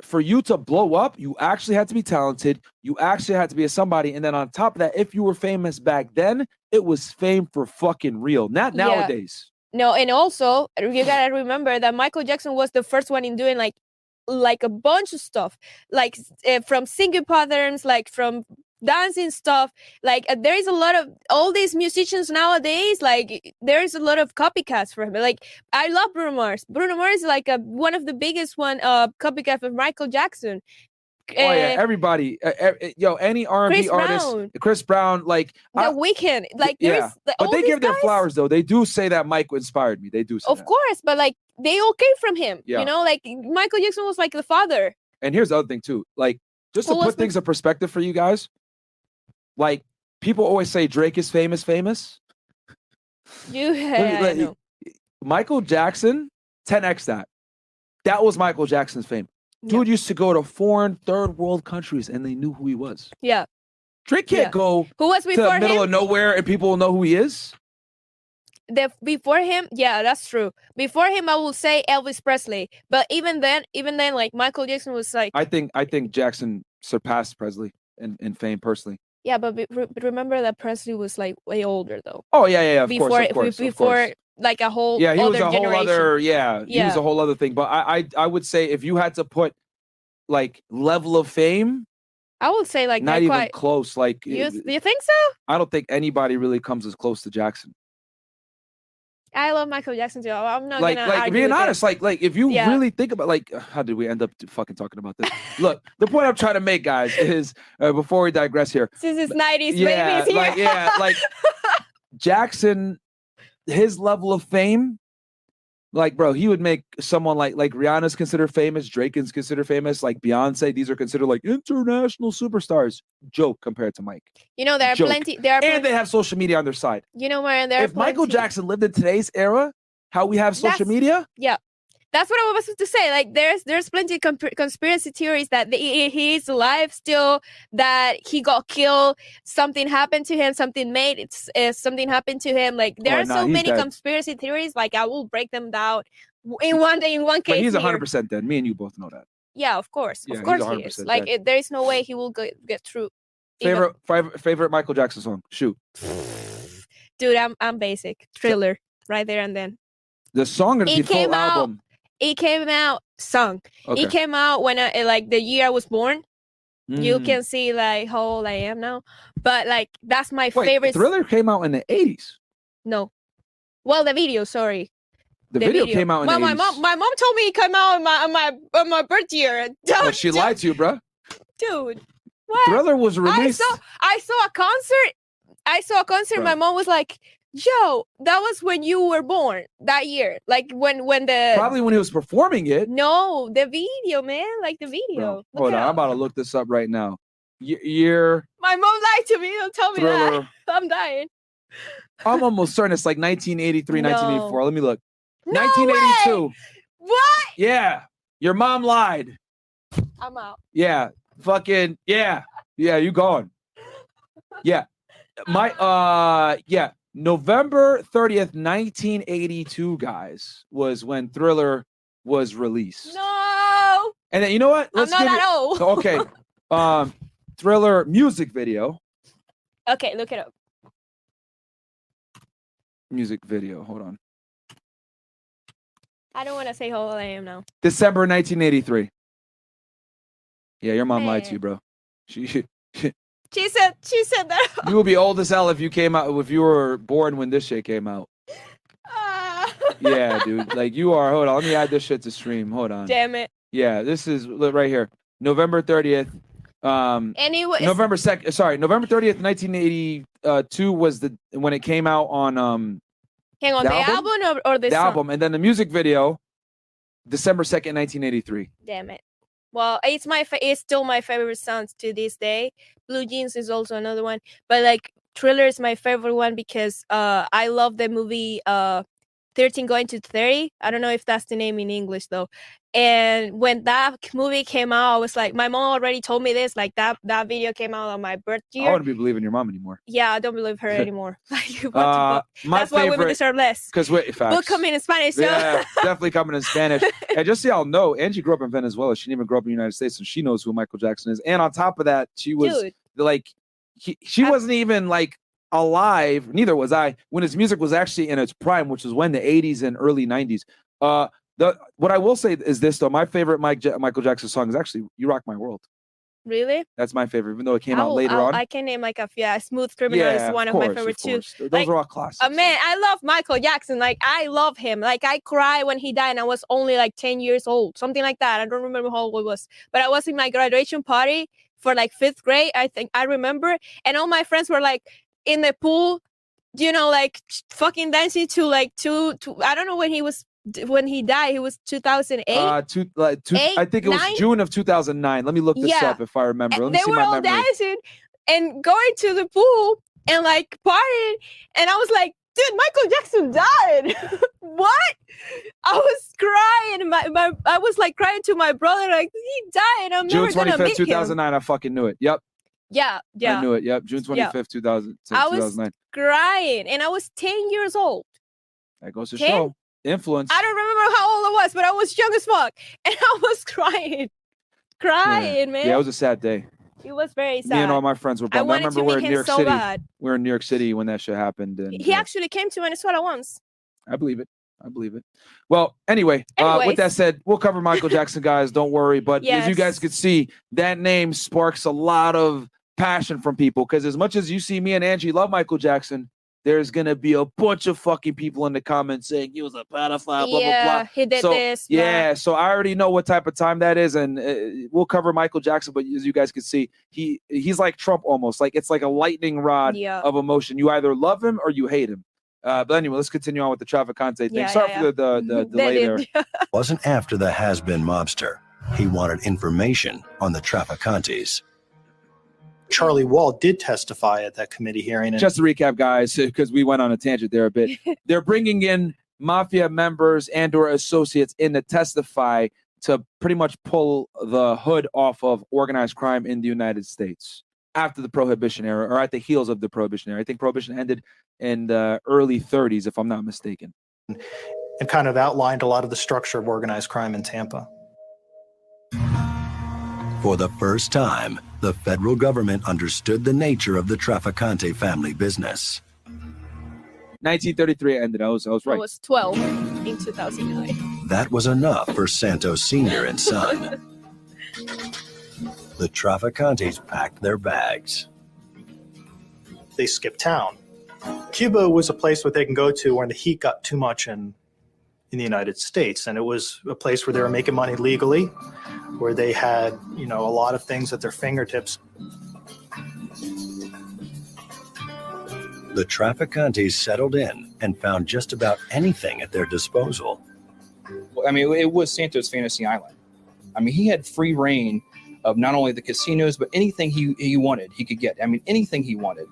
[SPEAKER 1] for you to blow up, you actually had to be talented. You actually had to be a somebody. And then on top of that, if you were famous back then, it was fame for fucking real. Not
[SPEAKER 2] Yeah.
[SPEAKER 1] nowadays.
[SPEAKER 2] No, and also you gotta remember that Michael Jackson was the first one in doing like like a bunch of stuff, like uh, from singing patterns, like from dancing stuff. Like uh, there is a lot of all these musicians nowadays. Like there is a lot of copycats for him. Like I love Bruno Mars. Bruno Mars is like a, one of the biggest one uh copycat of Michael Jackson.
[SPEAKER 1] oh yeah,
[SPEAKER 2] Uh,
[SPEAKER 1] everybody, uh, uh, yo, any R and B artist,
[SPEAKER 2] Brown.
[SPEAKER 1] Chris Brown, like,
[SPEAKER 2] the
[SPEAKER 1] I-
[SPEAKER 2] Weeknd, like
[SPEAKER 1] yeah,
[SPEAKER 2] the,
[SPEAKER 1] but they give their flowers though. They do say that Mike inspired me. They do say
[SPEAKER 2] Of
[SPEAKER 1] that.
[SPEAKER 2] course, but like they all came from him.
[SPEAKER 1] Yeah.
[SPEAKER 2] You know, like Michael Jackson was like the father.
[SPEAKER 1] And here's the other thing too. Like, just to
[SPEAKER 2] Who
[SPEAKER 1] put things in perspective for you guys, like people always say Drake is famous, famous.
[SPEAKER 2] You,
[SPEAKER 1] Let me-
[SPEAKER 2] yeah, I
[SPEAKER 1] let-
[SPEAKER 2] know.
[SPEAKER 1] Michael Jackson, 10x that. That was Michael Jackson's fame.
[SPEAKER 2] Yeah.
[SPEAKER 1] Dude used to go to foreign third world countries and they knew who he was.
[SPEAKER 2] Yeah.
[SPEAKER 1] Drake can't
[SPEAKER 2] Yeah.
[SPEAKER 1] go
[SPEAKER 2] Who was
[SPEAKER 1] to
[SPEAKER 2] before
[SPEAKER 1] the middle
[SPEAKER 2] him?
[SPEAKER 1] of nowhere and people will know who he is.
[SPEAKER 2] the before him, yeah, that's true. Before him, I will say Elvis Presley. But even then, even then, like Michael Jackson was like,
[SPEAKER 1] I think I think Jackson surpassed Presley in, in fame personally.
[SPEAKER 2] Yeah, but be, re- remember that Presley was like way older though.
[SPEAKER 1] Oh yeah, yeah, yeah of
[SPEAKER 2] before,
[SPEAKER 1] course, of course, of
[SPEAKER 2] before
[SPEAKER 1] course.
[SPEAKER 2] like a whole
[SPEAKER 1] yeah, he was a whole other yeah, he was a whole other thing. But I, I I would say if you had to put like level of fame,
[SPEAKER 2] I would say like
[SPEAKER 1] not
[SPEAKER 2] not
[SPEAKER 1] even
[SPEAKER 2] quite.
[SPEAKER 1] close. Like
[SPEAKER 2] You,
[SPEAKER 1] eh,
[SPEAKER 2] you think so?
[SPEAKER 1] I don't think anybody really comes as close to Jackson.
[SPEAKER 2] I love Michael Jackson too. I'm not
[SPEAKER 1] like
[SPEAKER 2] gonna
[SPEAKER 1] like being honest, like like if you
[SPEAKER 2] Yeah.
[SPEAKER 1] really think about like how did we end up fucking talking about this? Look, the point I'm trying to make, guys, is uh, before we digress here.
[SPEAKER 2] Since it's 90s,
[SPEAKER 1] yeah,
[SPEAKER 2] babies
[SPEAKER 1] like yeah, like Jackson, his level of fame Like, bro, he would make someone like like Rihanna's considered famous, Drake is considered famous, like Beyonce. These are considered like international superstars. Joke compared to Mike,
[SPEAKER 2] You know, there are
[SPEAKER 1] Joke.
[SPEAKER 2] plenty. There are.
[SPEAKER 1] and
[SPEAKER 2] plenty,
[SPEAKER 1] they have social media on their side.
[SPEAKER 2] you know, Marian, there
[SPEAKER 1] If Michael Jackson lived in today's era, how we have social
[SPEAKER 2] That's-
[SPEAKER 1] media,
[SPEAKER 2] That's what I was supposed to say. Like, there's there's plenty of comp- conspiracy theories that the, he- alive still, that he got killed, something happened to him, something made it's uh, something happened to him. Like, there
[SPEAKER 1] Oh,
[SPEAKER 2] are
[SPEAKER 1] nah,
[SPEAKER 2] so many
[SPEAKER 1] dead.
[SPEAKER 2] conspiracy theories. Like, I will break them down in one day, in one case.
[SPEAKER 1] but he's hundred percent dead. Me and you both know that.
[SPEAKER 2] Yeah, of course,
[SPEAKER 1] Yeah,
[SPEAKER 2] of course he is.
[SPEAKER 1] 100%
[SPEAKER 2] Like, it, there is no way he will get get through. even-
[SPEAKER 1] Favorite favorite favorite Michael Jackson song? Shoot,
[SPEAKER 2] dude, I'm I'm basic. Thriller, right there and then.
[SPEAKER 1] the song or the
[SPEAKER 2] It
[SPEAKER 1] full
[SPEAKER 2] came out-
[SPEAKER 1] album?
[SPEAKER 2] It came out song.
[SPEAKER 1] Okay.
[SPEAKER 2] It came out when I like the year I was born. You
[SPEAKER 1] Mm.
[SPEAKER 2] can see like how old I am now. But like that's my
[SPEAKER 1] Wait,
[SPEAKER 2] favorite.
[SPEAKER 1] Thriller came out in the eighties.
[SPEAKER 2] No, well the video. Sorry,
[SPEAKER 1] The, video, came out in
[SPEAKER 2] well,
[SPEAKER 1] the
[SPEAKER 2] my
[SPEAKER 1] 80s.
[SPEAKER 2] mom, my mom told me it came out on my on my on my birth year.
[SPEAKER 1] But she lied to you, bro.
[SPEAKER 2] dude. What?
[SPEAKER 1] Thriller was
[SPEAKER 2] I
[SPEAKER 1] released.
[SPEAKER 2] saw I saw a concert. I saw a concert. My mom was like, "Yo, that was when you were born that year. Like when when the
[SPEAKER 1] Probably when he was performing it.
[SPEAKER 2] no the video, man. Like the video.
[SPEAKER 1] Bro, hold on, I'm about to look this up right now. Y- year
[SPEAKER 2] My mom lied to me. Don't tell me that. I'm dying.
[SPEAKER 1] I'm almost certain it's like 1983,
[SPEAKER 2] No.
[SPEAKER 1] 1984. Let me look.
[SPEAKER 2] No
[SPEAKER 1] 1982.
[SPEAKER 2] way! What?
[SPEAKER 1] Yeah, your mom lied.
[SPEAKER 2] I'm out.
[SPEAKER 1] Yeah, fucking yeah, yeah. You gone? Yeah, my uh, yeah. November 30th, 1982, guys, was when Thriller was released.
[SPEAKER 2] No,
[SPEAKER 1] And then you know what?
[SPEAKER 2] I'm not that
[SPEAKER 1] it-
[SPEAKER 2] old.
[SPEAKER 1] Okay, um, Thriller music video.
[SPEAKER 2] Okay, look it up.
[SPEAKER 1] Music video. Hold on.
[SPEAKER 2] I don't want to say how old I am now.
[SPEAKER 1] December 1983. Yeah, your mom lied to you, bro. She,
[SPEAKER 2] She said. She said that.
[SPEAKER 1] you would be old as hell if you came out if you were born when this shit came out.
[SPEAKER 2] Ah.
[SPEAKER 1] Yeah, dude. Like you are. Hold on. Let me add this shit to stream. Hold on.
[SPEAKER 2] Damn it.
[SPEAKER 1] Yeah, this is right here. November 30th. Um
[SPEAKER 2] Anyway,
[SPEAKER 1] November 2nd. Sorry, November 30th, 1982 was the when it came out on um
[SPEAKER 2] hang on.
[SPEAKER 1] the
[SPEAKER 2] The,
[SPEAKER 1] album?
[SPEAKER 2] album, or, or the,
[SPEAKER 1] the album and then the music video December 2nd, 1983.
[SPEAKER 2] Damn it. Well, it's my fa- it's still my favorite songs to this day. Blue Jeans is also another one, but like Thriller is my favorite one because uh I love the movie uh 13 going to 30. I don't know if that's the name in English though. And when that movie came out, I was like, my mom already told me this. Like that that video came out on my birth
[SPEAKER 1] I
[SPEAKER 2] year.
[SPEAKER 1] wouldn't be believing your mom anymore.
[SPEAKER 2] Yeah, I don't believe her anymore. like
[SPEAKER 1] Uh
[SPEAKER 2] That's why women deserve less.
[SPEAKER 1] because wait, facts.
[SPEAKER 2] Book coming in Spanish. So.
[SPEAKER 1] Yeah, definitely coming in Spanish. and just so y'all know, Angie grew up in Venezuela. She didn't even grow up in the United States, so she knows who Michael Jackson is. And on top of that, she was
[SPEAKER 2] Dude,
[SPEAKER 1] like, he, she
[SPEAKER 2] I-
[SPEAKER 1] wasn't even like alive. Neither was I when his music was actually in its prime, which was when the '80s and early '90s. Uh, the what I will say is this though: my favorite Mike ja- Michael Jackson song is actually "You Rock My World."
[SPEAKER 2] really?
[SPEAKER 1] That's my favorite, even though it came
[SPEAKER 2] I
[SPEAKER 1] out later
[SPEAKER 2] I'll-
[SPEAKER 1] on.
[SPEAKER 2] I can name like a few. Yeah, Smooth Criminal
[SPEAKER 1] yeah,
[SPEAKER 2] is one of,
[SPEAKER 1] course,
[SPEAKER 2] my favorite too.
[SPEAKER 1] Those
[SPEAKER 2] Like,
[SPEAKER 1] are all classics.
[SPEAKER 2] Uh, man, I love Michael Jackson. Like I love him. Like I cry when he died, and I was only like ten years old, something like that. I don't remember how old it was, but I was in my graduation party for like fifth grade. I think I remember, and all my friends were like in the pool, you know, like fucking dancing to like two. to I don't know when he was when he died. He was two thousand eight.
[SPEAKER 1] Uh, two, like, two,
[SPEAKER 2] Eight,
[SPEAKER 1] I think it was
[SPEAKER 2] nine?
[SPEAKER 1] June of 2009. Let me look this
[SPEAKER 2] Yeah.
[SPEAKER 1] up if I remember. Let me
[SPEAKER 2] they
[SPEAKER 1] see
[SPEAKER 2] were
[SPEAKER 1] my
[SPEAKER 2] all
[SPEAKER 1] memory.
[SPEAKER 2] dancing and going to the pool and like partying and i was like dude michael jackson died what i was crying my, my i was like crying to my brother like he died i'm
[SPEAKER 1] June
[SPEAKER 2] never gonna
[SPEAKER 1] 25th,
[SPEAKER 2] meet him
[SPEAKER 1] 2009. I fucking knew it. Yep,
[SPEAKER 2] yeah yeah.
[SPEAKER 1] I knew it. Yep, June 25th,
[SPEAKER 2] Yeah.
[SPEAKER 1] 2000,
[SPEAKER 2] I was-
[SPEAKER 1] 2009.
[SPEAKER 2] crying and i was 10 years old
[SPEAKER 1] That goes to
[SPEAKER 2] Ten?
[SPEAKER 1] show influence.
[SPEAKER 2] i don't remember how old i was but i was young as fuck and i was crying crying man
[SPEAKER 1] Yeah, it was a sad day.
[SPEAKER 2] it was very sad
[SPEAKER 1] Me and all my friends were
[SPEAKER 2] i
[SPEAKER 1] bummed. I,
[SPEAKER 2] wanted
[SPEAKER 1] remember
[SPEAKER 2] to
[SPEAKER 1] we're in New York
[SPEAKER 2] so
[SPEAKER 1] City.
[SPEAKER 2] bad
[SPEAKER 1] We were in New York City when that shit happened. And
[SPEAKER 2] he
[SPEAKER 1] uh,
[SPEAKER 2] actually came to venezuela once
[SPEAKER 1] I believe it. I believe it. Well, anyway, uh, with that said, we'll cover Michael Jackson, guys. Don't worry. But as you guys
[SPEAKER 2] Yes.
[SPEAKER 1] could see, that name sparks a lot of passion from people. Because as much as you see me and Angie love Michael Jackson, there's gonna be a bunch of fucking people in the comments saying he was a pedophile, blah blah
[SPEAKER 2] yeah,
[SPEAKER 1] blah.
[SPEAKER 2] he did
[SPEAKER 1] So,
[SPEAKER 2] this. blah.
[SPEAKER 1] Yeah, so I already know what type of time that is, and uh, we'll cover Michael Jackson. But as you guys can see, he he's like Trump almost. Like it's like a lightning rod
[SPEAKER 2] Yeah.
[SPEAKER 1] of emotion. You either love him or you hate him. Uh, but anyway, let's continue on with the Trafficante thing.
[SPEAKER 2] Yeah,
[SPEAKER 1] Sorry
[SPEAKER 2] yeah,
[SPEAKER 1] for the, the, the delay there.
[SPEAKER 3] Wasn't after the has-been mobster. He wanted information on the Trafficantes.
[SPEAKER 4] Charlie Wall did testify at that committee hearing. And
[SPEAKER 1] Just to recap, guys, because we went on a tangent there a bit. They're bringing in mafia members and or associates in to testify to pretty much pull the hood off of organized crime in the United States after the prohibition era or at the heels of the prohibition era. I think prohibition ended in the early 30s, if I'm not mistaken.
[SPEAKER 4] and kind of outlined a lot of the structure of organized crime in Tampa.
[SPEAKER 3] For the first time, the federal government understood the nature of the Trafficante family business.
[SPEAKER 1] 1933 ended. I was, I was right.
[SPEAKER 2] I was 12 in 2009.
[SPEAKER 3] That was enough for Santos Sr. and son. The Trafficantes packed their bags.
[SPEAKER 4] They skipped town. Cuba was a place where they can go to when the heat got too much in in the United States, and it was a place where they were making money legally, where they had you know a lot of things at their fingertips.
[SPEAKER 3] The Trafficantes settled in and found just about anything at their disposal.
[SPEAKER 5] I mean, it was Santos Fantasy Island. I mean, he had free reign of not only the casinos, but anything he, he wanted, he could get. I mean, anything he wanted.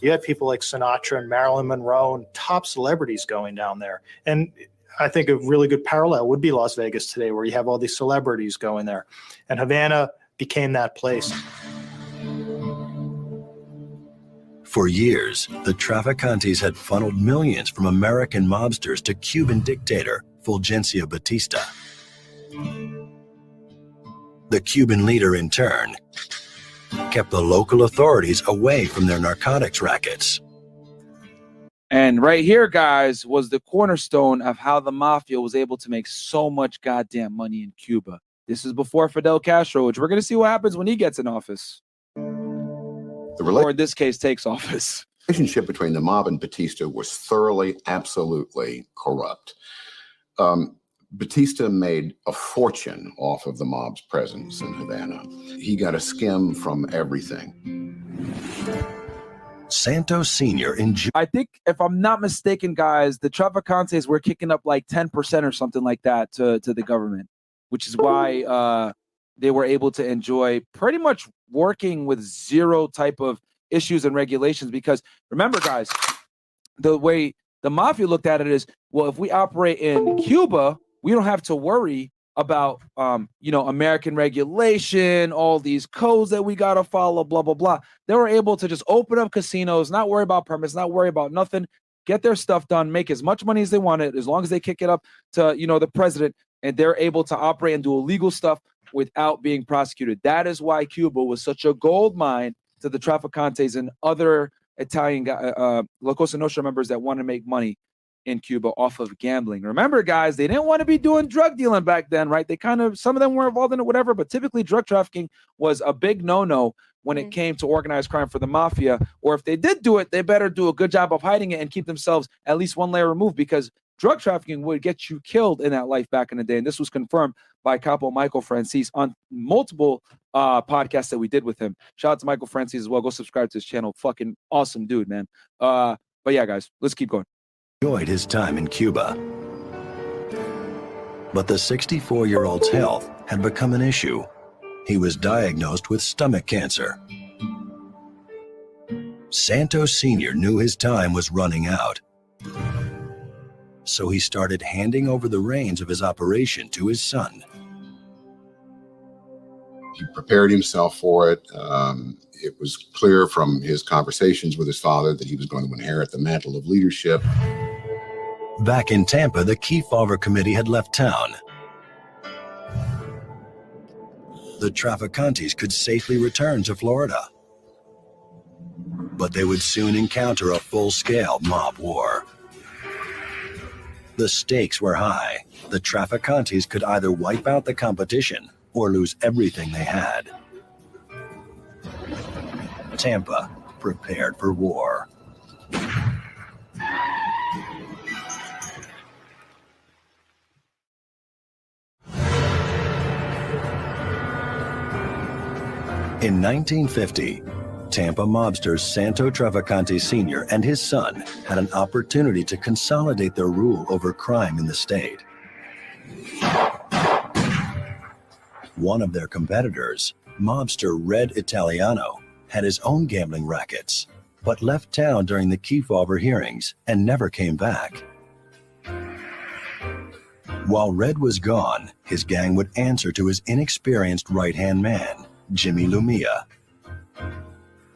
[SPEAKER 4] You had people like Sinatra and Marilyn Monroe and top celebrities going down there, and I think a really good parallel would be Las Vegas today, where you have all these celebrities going there, and Havana became that place.
[SPEAKER 3] For years, the Trafficantes had funneled millions from American mobsters to Cuban dictator Fulgencio Batista. The Cuban leader, in turn, kept the local authorities away from their narcotics rackets.
[SPEAKER 1] And right here, guys, was the cornerstone of how the mafia was able to make so much goddamn money in Cuba. This is before Fidel Castro, which we're going to see what happens when he gets in office,
[SPEAKER 6] The
[SPEAKER 1] or in this case, takes office.
[SPEAKER 6] The relationship between the mob and Batista was thoroughly, absolutely corrupt. Um, Batista made a fortune off of the mob's presence in Havana. He got a skim from everything.
[SPEAKER 3] Santos Sr. enjoyed
[SPEAKER 1] I think, if I'm not mistaken, guys, the Trafficantes were kicking up like 10% or something like that to, to the government, which is why uh, they were able to enjoy pretty much working with zero type of issues and regulations. Because remember, guys, the way the mafia looked at it is well, if we operate in Cuba, we don't have to worry about um, you know American regulation, all these codes that we gotta follow, blah blah blah. They were able to just open up casinos, not worry about permits, not worry about nothing, get their stuff done, make as much money as they wanted, as long as they kick it up to you know the president, and they're able to operate and do illegal stuff without being prosecuted. That is why Cuba was such a gold mine to the Trafficantes and other Italian guy, uh, La Cosa Nostra members that want to make money in Cuba off of gambling. Remember, guys, they didn't want to be doing drug dealing back then, right? They kind of, some of them were involved in it, whatever, but typically drug trafficking was a big no no when it
[SPEAKER 2] Mhm.
[SPEAKER 1] came to organized crime for the mafia. Or if they did do it, they better do a good job of hiding it and keep themselves at least one layer removed because drug trafficking would get you killed in that life back in the day. And this was confirmed by Capo Michael Franzese on multiple uh podcasts that we did with him. Shout out to Michael Franzese as well. Go subscribe to his channel. Fucking awesome dude, man. Uh but yeah, guys, let's keep going.
[SPEAKER 3] His time in Cuba. But the 64 year old's health had become an issue. He was diagnosed with stomach cancer. Santos Sr. knew his time was running out. So he started handing over the reins of his operation to his son.
[SPEAKER 6] He prepared himself for it. Um, it was clear from his conversations with his father that he was going to inherit the mantle of leadership.
[SPEAKER 3] Back in Tampa, the Kefauver Committee had left town. The Trafficantes could safely return to Florida. But they would soon encounter a full scale mob war. The stakes were high. The Trafficantes could either wipe out the competition or lose everything they had. Tampa prepared for war. In 1950, Tampa mobsters Santo Trafficante Sr. and his son had an opportunity to consolidate their rule over crime in the state. One of their competitors, mobster Red Italiano, had his own gambling rackets, but left town during the Kefauver hearings and never came back. While Red was gone, his gang would answer to his inexperienced right hand man, Jimmy Lumia.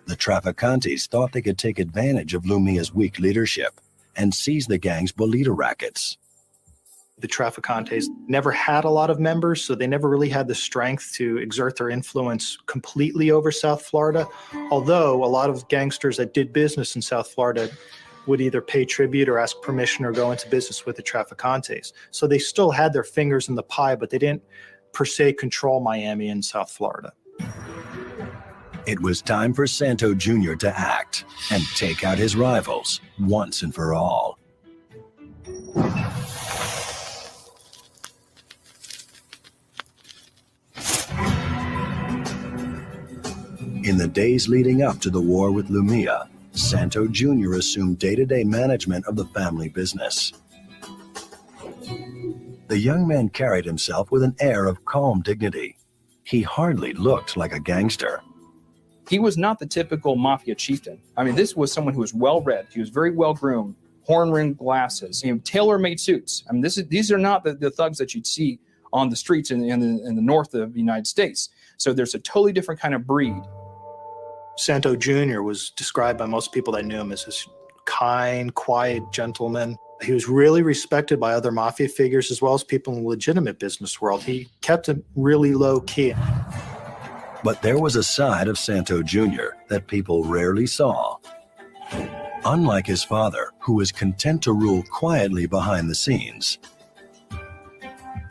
[SPEAKER 3] The Trafficantes thought they could take advantage of Lumia's weak leadership and seize the gang's bolita rackets.
[SPEAKER 4] The Trafficantes never had a lot of members, so they never really had the strength to exert their influence completely over South Florida. Although a lot of gangsters that did business in South Florida would either pay tribute or ask permission or go into business with the Trafficantes. So they still had their fingers in the pie, but they didn't per se control Miami and South Florida.
[SPEAKER 3] It was time for Santo Jr. to act and take out his rivals once and for all. In the days leading up to the war with Lumia, Santo Jr. assumed day to day management of the family business. The young man carried himself with an air of calm dignity. He hardly looked like a gangster.
[SPEAKER 5] He was not the typical mafia chieftain. I mean, this was someone who was well read. He was very well groomed, horn rimmed glasses, you know, tailor made suits. I mean, this is, these are not the, the thugs that you'd see on the streets in, in, the, in the north of the United States. So there's a totally different kind of breed.
[SPEAKER 4] Santo Jr. was described by most people that knew him as this kind, quiet gentleman. He was really respected by other mafia figures as well as people in the legitimate business world. He kept him really low key.
[SPEAKER 3] But there was a side of Santo Jr. that people rarely saw. Unlike his father, who was content to rule quietly behind the scenes,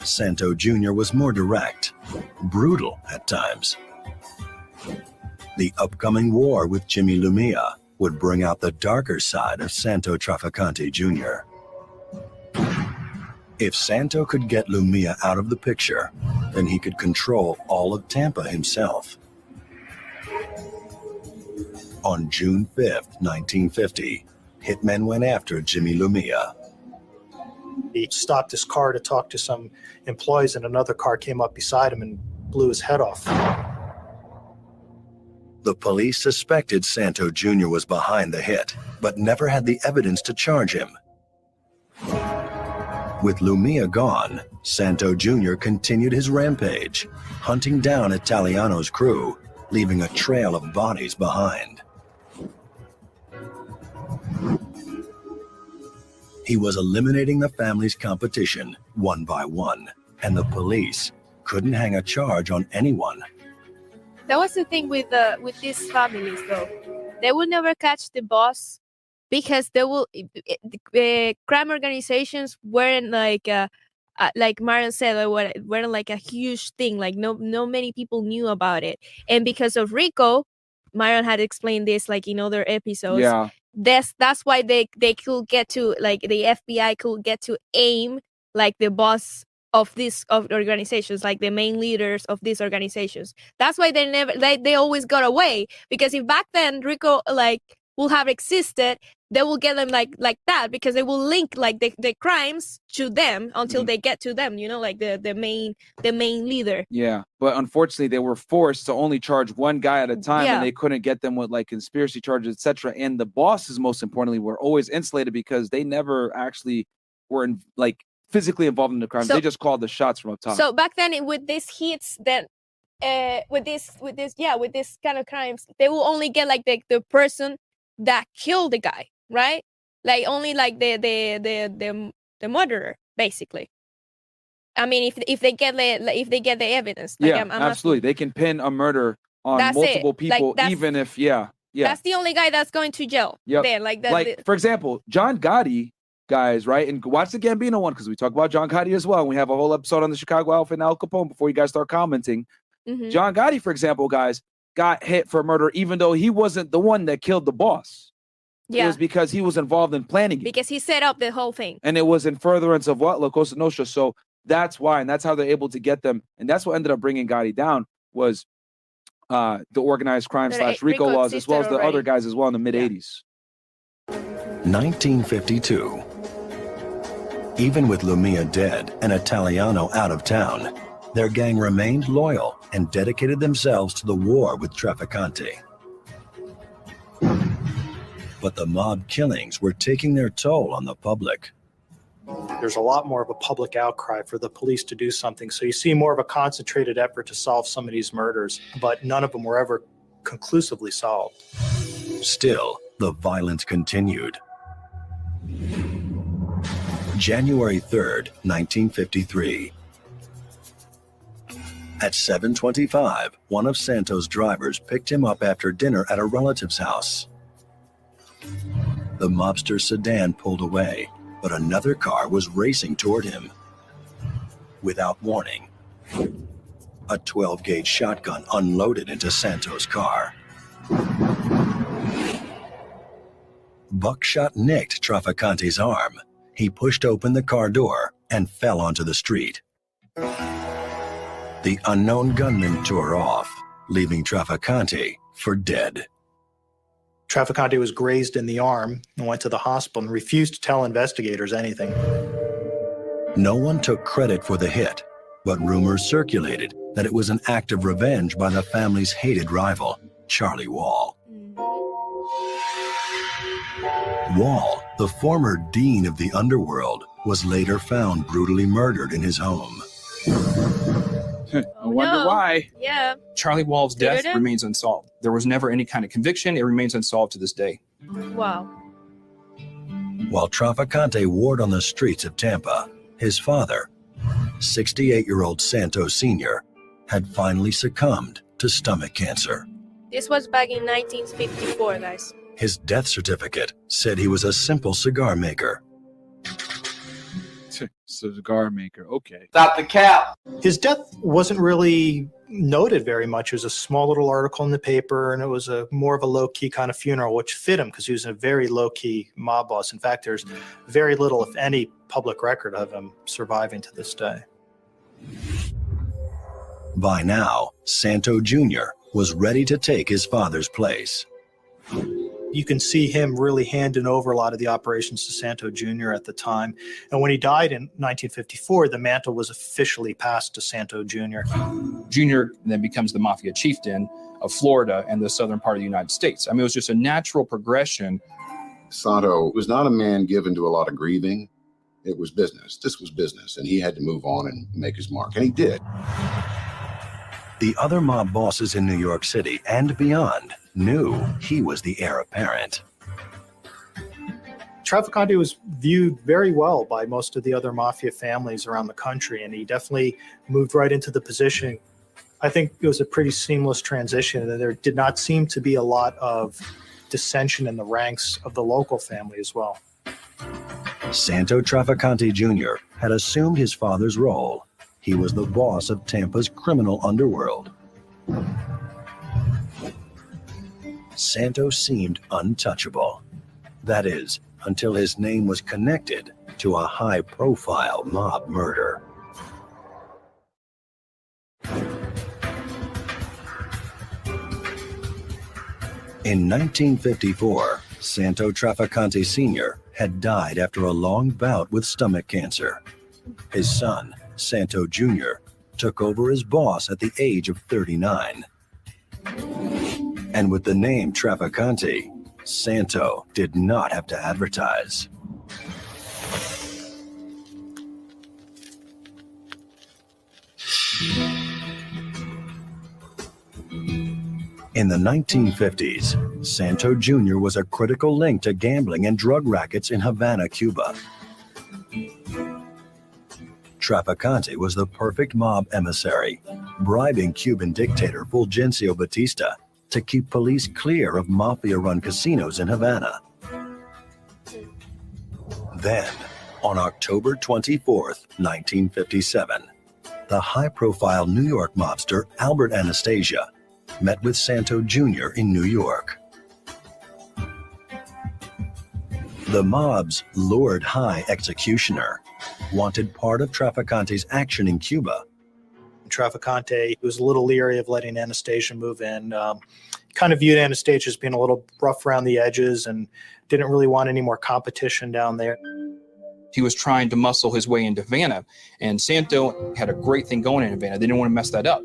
[SPEAKER 3] Santo Jr. was more direct, brutal at times. The upcoming war with Jimmy Lumia would bring out the darker side of Santo Trafficante Jr. If Santo could get Lumia out of the picture, then he could control all of Tampa himself. On June 5th, 1950, hitmen went after Jimmy Lumia.
[SPEAKER 4] He stopped his car to talk to some employees, and another car came up beside him and blew his head off.
[SPEAKER 3] The police suspected Santo Jr. was behind the hit, but never had the evidence to charge him. With Lumia gone, Santo Jr. continued his rampage, hunting down Italiano's crew, leaving a trail of bodies behind. He was eliminating the family's competition one by one, and the police couldn't hang a charge on anyone.
[SPEAKER 2] That was the thing with the with these families, though. They will never catch the boss because they will. Uh, crime organizations weren't like uh, uh, like Marion said, were, weren't like a huge thing. Like no no many people knew about it, and because of RICO, Marion had explained this like in other episodes.
[SPEAKER 1] Yeah.
[SPEAKER 2] That's that's why they they could get to like the FBI could get to aim like the boss of these of organizations like the main leaders of these organizations that's why they never they, they always got away because if back then rico like will have existed they will get them like like that because they will link like the, the crimes to them until
[SPEAKER 1] Mhm.
[SPEAKER 2] they get to them you know like the the main the main leader
[SPEAKER 1] Yeah, but unfortunately, they were forced to only charge one guy at a time,
[SPEAKER 2] Yeah.
[SPEAKER 1] and they couldn't get them with like conspiracy charges, etc. And the bosses, most importantly, were always insulated because they never actually were in, like physically involved in the crime.
[SPEAKER 2] So-
[SPEAKER 1] they just called the shots from up top.
[SPEAKER 2] So back then, it- with these hits, then uh, with this, with this, yeah, with this kind of crimes, they will only get like the the person that killed the guy, right? Like only like the the the the the murderer, basically. I mean, if if they get the if they get the evidence, like
[SPEAKER 1] yeah,
[SPEAKER 2] I'm, I'm asking-
[SPEAKER 1] absolutely. They can pin a murder on
[SPEAKER 2] That's it.
[SPEAKER 1] multiple
[SPEAKER 2] Like,
[SPEAKER 1] people,
[SPEAKER 2] that's-
[SPEAKER 1] even if yeah, yeah.
[SPEAKER 2] That's the only guy that's going to jail.
[SPEAKER 1] Yeah,
[SPEAKER 2] Then, like that.
[SPEAKER 1] like for example, John Gotti, guys, right? And watch the Gambino one because we talk about John Gotti as well. And we have a whole episode on the Chicago Alpha and Al Capone before you guys start commenting.
[SPEAKER 2] mhm.
[SPEAKER 1] John Gotti, for example, guys, got hit for murder, even though he wasn't the one that killed the boss.
[SPEAKER 2] Yeah.
[SPEAKER 1] It was because he was involved in planning it.
[SPEAKER 2] because he set up the whole thing.
[SPEAKER 1] and it was in furtherance of what La Cosa Nostra. So that's why, and that's how they're able to get them, and that's what ended up bringing Gotti down was uh, the organized crime
[SPEAKER 2] The
[SPEAKER 1] slash
[SPEAKER 2] RICO
[SPEAKER 1] RICO laws, as well as the
[SPEAKER 2] existed
[SPEAKER 1] other guys as well in the mid 80s.
[SPEAKER 3] 1952. Even with Lumia dead and Italiano out of town, their gang remained loyal and dedicated themselves to the war with Trafficante. But the mob killings were taking their toll on the public.
[SPEAKER 4] There's a lot more of a public outcry for the police to do something. So you see more of a concentrated effort to solve some of these murders, but none of them were ever conclusively solved.
[SPEAKER 3] Still, the violence continued. January 3rd, 1953. At 7:25, one of Santos' drivers picked him up after dinner at a relative's house. The mobster's sedan pulled away, but another car was racing toward him. Without warning, a 12-gauge shotgun unloaded into Santos' car. Buckshot nicked Trafficante's arm. He pushed open the car door and fell onto the street. The unknown gunman tore off, leaving Trafficante for dead.
[SPEAKER 4] Trafficante was grazed in the arm and went to the hospital and refused to tell investigators anything.
[SPEAKER 3] No one took credit for the hit, but rumors circulated that it was an act of revenge by the family's hated rival, Charlie Wall. Wall, the former dean of the underworld, was later found brutally murdered in his home.
[SPEAKER 1] I oh, wonder
[SPEAKER 2] no.
[SPEAKER 1] why.
[SPEAKER 2] Yeah.
[SPEAKER 5] Charlie Wall's
[SPEAKER 2] Figured
[SPEAKER 5] death remains unsolved. There was never any kind of conviction. It remains unsolved to this day.
[SPEAKER 2] Wow.
[SPEAKER 3] While Trafficante warred on the streets of Tampa, his father, 68 year old Santos Sr., had finally succumbed to stomach cancer.
[SPEAKER 2] This was back in 1954, guys.
[SPEAKER 3] His death certificate said he was a simple cigar maker.
[SPEAKER 1] Cigar maker. Okay.
[SPEAKER 9] Stop the cap.
[SPEAKER 4] His death wasn't really noted very much. It was a small little article in the paper, and it was a more of a low key kind of funeral, which fit him because he was a very low key mob boss. In fact, there's very little, if any, public record of him surviving to this day.
[SPEAKER 3] By now, Santo Jr. was ready to take his father's place.
[SPEAKER 4] You can see him really handing over a lot of the operations to Santo Jr. at the time. And when he died in 1954, the mantle was officially passed to Santo Jr.
[SPEAKER 5] Junior then becomes the mafia chieftain of Florida and the southern part of the United States. I mean, it was just a natural progression.
[SPEAKER 6] Santo was not a man given to a lot of grieving. It was business. This was business, and he had to move on and make his mark, and he did.
[SPEAKER 3] The other mob bosses in New York City and beyond knew he was the heir apparent.
[SPEAKER 4] Trafficante was viewed very well by most of the other mafia families around the country, and he definitely moved right into the position. I think it was a pretty seamless transition, and there did not seem to be a lot of dissension in the ranks of the local family as well.
[SPEAKER 3] Santo Trafficante Jr. had assumed his father's role. He was the boss of Tampa's criminal underworld. Santo seemed untouchable. That is, until his name was connected to a high profile mob murder. In 1954, Santo Trafficante Sr. had died after a long bout with stomach cancer. His son, Santo Jr., took over as boss at the age of 39. And with the name Trafficante, Santo did not have to advertise. In the 1950s, Santo Jr. was a critical link to gambling and drug rackets in Havana, Cuba. Trafficante was the perfect mob emissary, bribing Cuban dictator Fulgencio Batista to keep police clear of mafia run casinos in Havana. Then, on October 24, 1957, the high profile New York mobster Albert Anastasia met with Santo Jr. in New York. The mob's lured high executioner wanted part of Trafficante's action in Cuba.
[SPEAKER 4] Trafficante was a little leery of letting Anastasia move in. Um, kind of viewed Anastasia as being a little rough around the edges and didn't really want any more competition down there.
[SPEAKER 5] He was trying to muscle his way into Havana, and Santo had a great thing going in Havana. They didn't want to mess that up.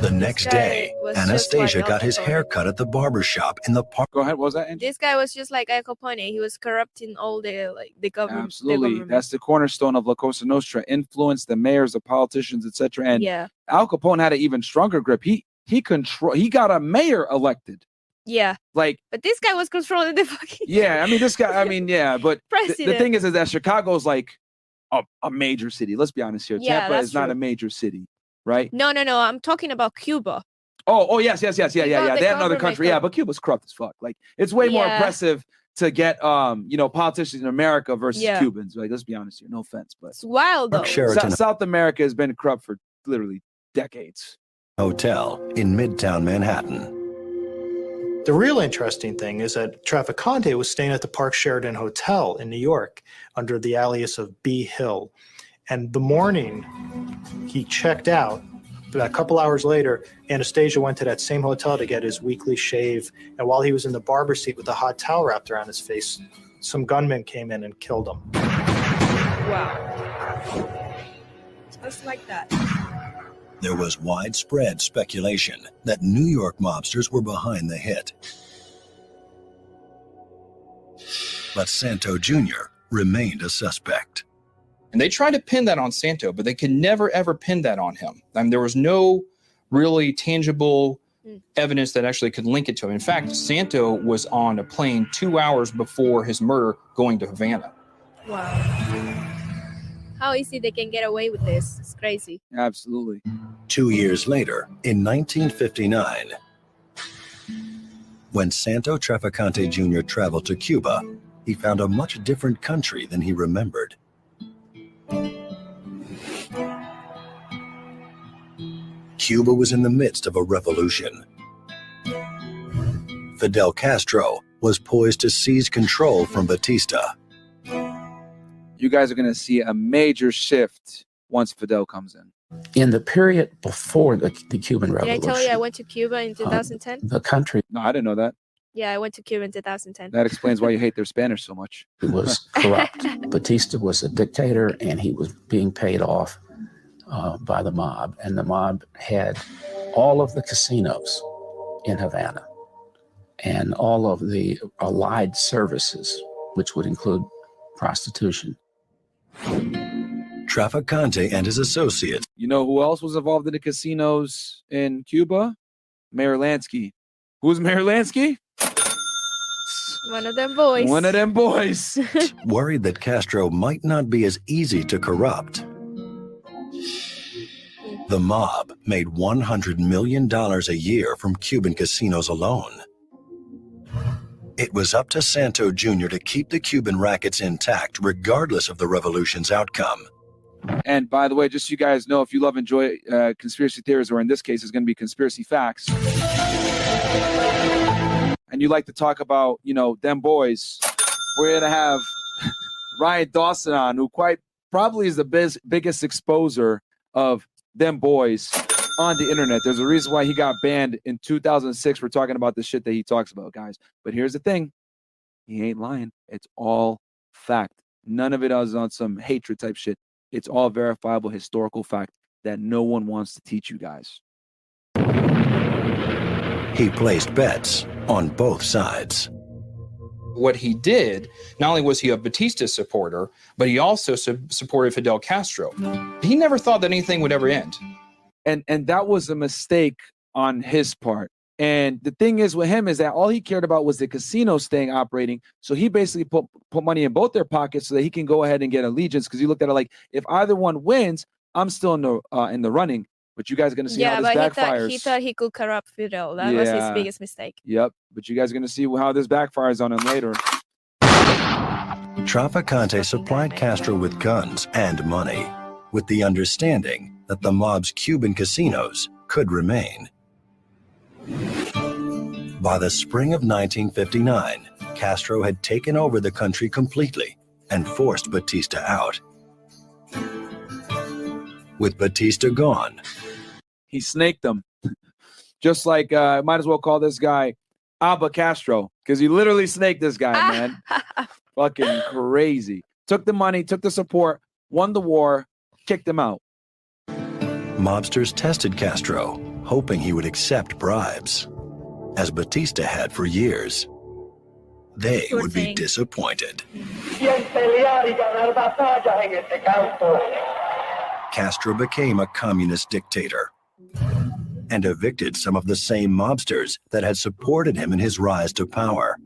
[SPEAKER 3] The next day, Anastasia
[SPEAKER 2] like
[SPEAKER 3] got his
[SPEAKER 2] Al
[SPEAKER 3] hair cut at the barber shop in the park.
[SPEAKER 1] Go ahead. What was that? Angie?
[SPEAKER 2] This guy was just like Al Capone. He was corrupting all the like the government.
[SPEAKER 1] Absolutely. That's the cornerstone of La Cosa Nostra. Influence the mayors, the politicians, etc. And
[SPEAKER 2] yeah,
[SPEAKER 1] Al Capone had an even stronger grip. He he control. He got a mayor elected.
[SPEAKER 2] yeah.
[SPEAKER 1] Like
[SPEAKER 2] But this guy was controlling the fucking
[SPEAKER 1] yeah, I mean this guy. I mean yeah, but th- the thing is, is that Chicago's like a, a major city. Let's be honest here.
[SPEAKER 2] Yeah,
[SPEAKER 1] Tampa
[SPEAKER 2] that's
[SPEAKER 1] is not a major city, right?
[SPEAKER 2] no, no, no. I'm talking about Cuba.
[SPEAKER 1] Oh, oh yes, yes, yes, yeah,
[SPEAKER 2] You
[SPEAKER 1] yeah, yeah.
[SPEAKER 2] the
[SPEAKER 1] They had another country, yeah, but Cuba's corrupt as fuck. Like it's way more
[SPEAKER 2] Yeah.
[SPEAKER 1] impressive to get um, you know, politicians in America versus
[SPEAKER 2] Yeah.
[SPEAKER 1] Cubans. Like, let's be honest here. No offense, but
[SPEAKER 2] It's wild though.
[SPEAKER 3] Park Sheraton
[SPEAKER 1] Sou- South America has been corrupt for literally decades.
[SPEAKER 3] Hotel in Midtown Manhattan.
[SPEAKER 4] The real interesting thing is that Trafficante was staying at the Park Sheraton Hotel in New York under the alias of B. Hill. And the morning he checked out, about a couple hours later, Anastasia went to that same hotel to get his weekly shave. And while he was in the barber seat with a hot towel wrapped around his face, some gunmen came in and killed him.
[SPEAKER 2] Wow. Just like that.
[SPEAKER 3] There was widespread speculation that New York mobsters were behind the hit. But Santo Jr. remained a suspect.
[SPEAKER 5] And they tried to pin that on Santo, but they could never ever pin that on him. I mean, there was no really tangible
[SPEAKER 2] Mm.
[SPEAKER 5] evidence that actually could link it to him. In fact, Santo was on a plane two hours before his murder going to Havana.
[SPEAKER 2] Wow. How easy they can get away with this? It's crazy.
[SPEAKER 1] Absolutely.
[SPEAKER 3] Two years later, in 1959, when Santo Trafficante Jr. traveled to Cuba, he found a much different country than he remembered. Cuba was in the midst of a revolution. Fidel Castro was poised to seize control from Batista.
[SPEAKER 1] You guys are going to see a major shift once Fidel comes in.
[SPEAKER 9] In the period before the, the Cuban Revolution.
[SPEAKER 2] Did I tell you I went to Cuba in uh, 2010?
[SPEAKER 9] the country
[SPEAKER 1] No, I didn't know that.
[SPEAKER 2] Yeah, I went to Cuba in 2010.
[SPEAKER 1] That explains why you hate their Spanish so much.
[SPEAKER 9] It was corrupt. Batista was a dictator and he was being paid off uh, by the mob. And the mob had all of the casinos in Havana and all of the allied services, which would include prostitution.
[SPEAKER 3] Trafficante and his associates
[SPEAKER 1] You know who else was involved in the casinos in Cuba? Meyer Lansky. Who's Meyer Lansky?
[SPEAKER 2] One of them boys.
[SPEAKER 1] One of them boys.
[SPEAKER 3] worried that Castro might not be as easy to corrupt. The mob made $100 million a year from Cuban casinos alone. It was up to Santo Jr. to keep the Cuban rackets intact regardless of the revolution's outcome.
[SPEAKER 1] And by the way, just so you guys know, if you love enjoy uh, conspiracy theories, or in this case, it's going to be conspiracy facts, and you like to talk about, you know, them boys, we're going to have Ryan Dawson on, who quite probably is the biz- biggest exposer of them boys on the internet. There's a reason why he got banned in 2006 for talking about the shit that he talks about, guys. But here's the thing he ain't lying. It's all fact. None of it is on some hatred type shit. It's all verifiable historical fact that no one wants to teach you guys.
[SPEAKER 3] He placed bets on both sides.
[SPEAKER 5] What he did, not only was he a Batista supporter, but he also su- supported Fidel Castro. He never thought that anything would ever end.
[SPEAKER 1] And and that was a mistake on his part. And the thing is with him is that all he cared about was the casino staying operating. So he basically put put money in both their pockets so that he can go ahead and get allegiance. Because he looked at it like if either one wins, I'm still in the uh, in the running. But you guys are gonna see
[SPEAKER 2] yeah,
[SPEAKER 1] how
[SPEAKER 2] but
[SPEAKER 1] this
[SPEAKER 2] he thought
[SPEAKER 1] backfires.
[SPEAKER 2] he thought he could corrupt Fidel. That was his biggest mistake.
[SPEAKER 1] Yep. But you guys are gonna see how this backfires on him later.
[SPEAKER 3] Trafficante supplied Castro with guns and money, with the understanding that the mob's Cuban casinos could remain. By the spring of 1959, Castro had taken over the country completely and forced Batista out. With Batista gone,
[SPEAKER 1] He snaked them. Just like uh might as well call this guy Abba Castro, because he literally snaked this guy, man. Fucking crazy. Took the money, took the support, won the war, kicked him out.
[SPEAKER 3] mobsters tested Castro, hoping he would accept bribes, as Batista had for years. They
[SPEAKER 2] Sure
[SPEAKER 3] would be disappointed. Castro became a communist dictator and evicted some of the same mobsters that had supported him in his rise to power.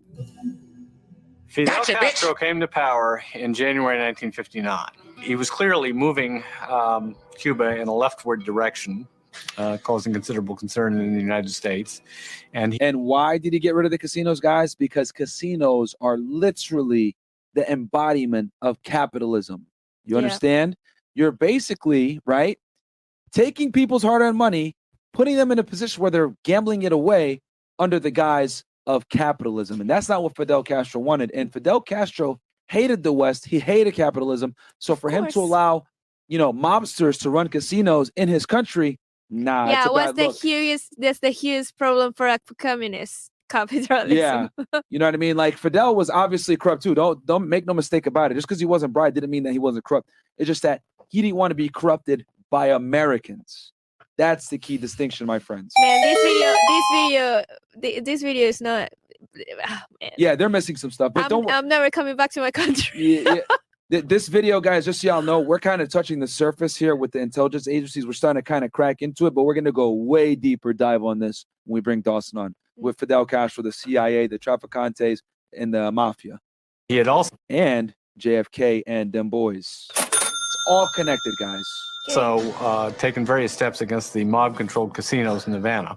[SPEAKER 8] Fidel
[SPEAKER 7] Gotcha, bitch.
[SPEAKER 8] Castro came to power in January 1959. He was clearly moving um, Cuba in a leftward direction, uh, causing considerable concern in the United States. And he,
[SPEAKER 1] And why did he get rid of the casinos, guys? Because casinos are literally the embodiment of capitalism. You
[SPEAKER 2] Yeah.
[SPEAKER 1] understand? You're basically, right, taking people's hard earned money, putting them in a position where they're gambling it away under the guise of capitalism. And that's not what Fidel Castro wanted. And Fidel Castro hated the West, he hated capitalism. So for him to allow, you know, mobsters to run casinos in his country, nah,
[SPEAKER 2] yeah, what's the
[SPEAKER 1] look.
[SPEAKER 2] huge that's the huge problem for a communist capitalism.
[SPEAKER 1] Yeah, you know what I mean. Like Fidel was obviously corrupt too. Don't don't make no mistake about it. Just because he wasn't bright didn't mean that he wasn't corrupt. It's just that he didn't want to be corrupted by Americans. That's the key distinction, my friends.
[SPEAKER 2] Man, this video, this video, this video is not. ah, man.
[SPEAKER 1] Yeah, they're missing some stuff, but
[SPEAKER 2] I'm,
[SPEAKER 1] don't.
[SPEAKER 2] I'm never coming back to my country.
[SPEAKER 1] yeah, yeah. This video, guys, just so y'all know, we're kind of touching the surface here with the intelligence agencies. We're starting to kind of crack into it, but we're going to go way deeper dive on this when we bring Dawson on with Fidel Castro, the CIA, the Trafficantes, and the Mafia.
[SPEAKER 8] he had also
[SPEAKER 1] and JFK and them boys. It's all connected, guys.
[SPEAKER 8] so uh, taken various steps against the mob controlled casinos in Havana,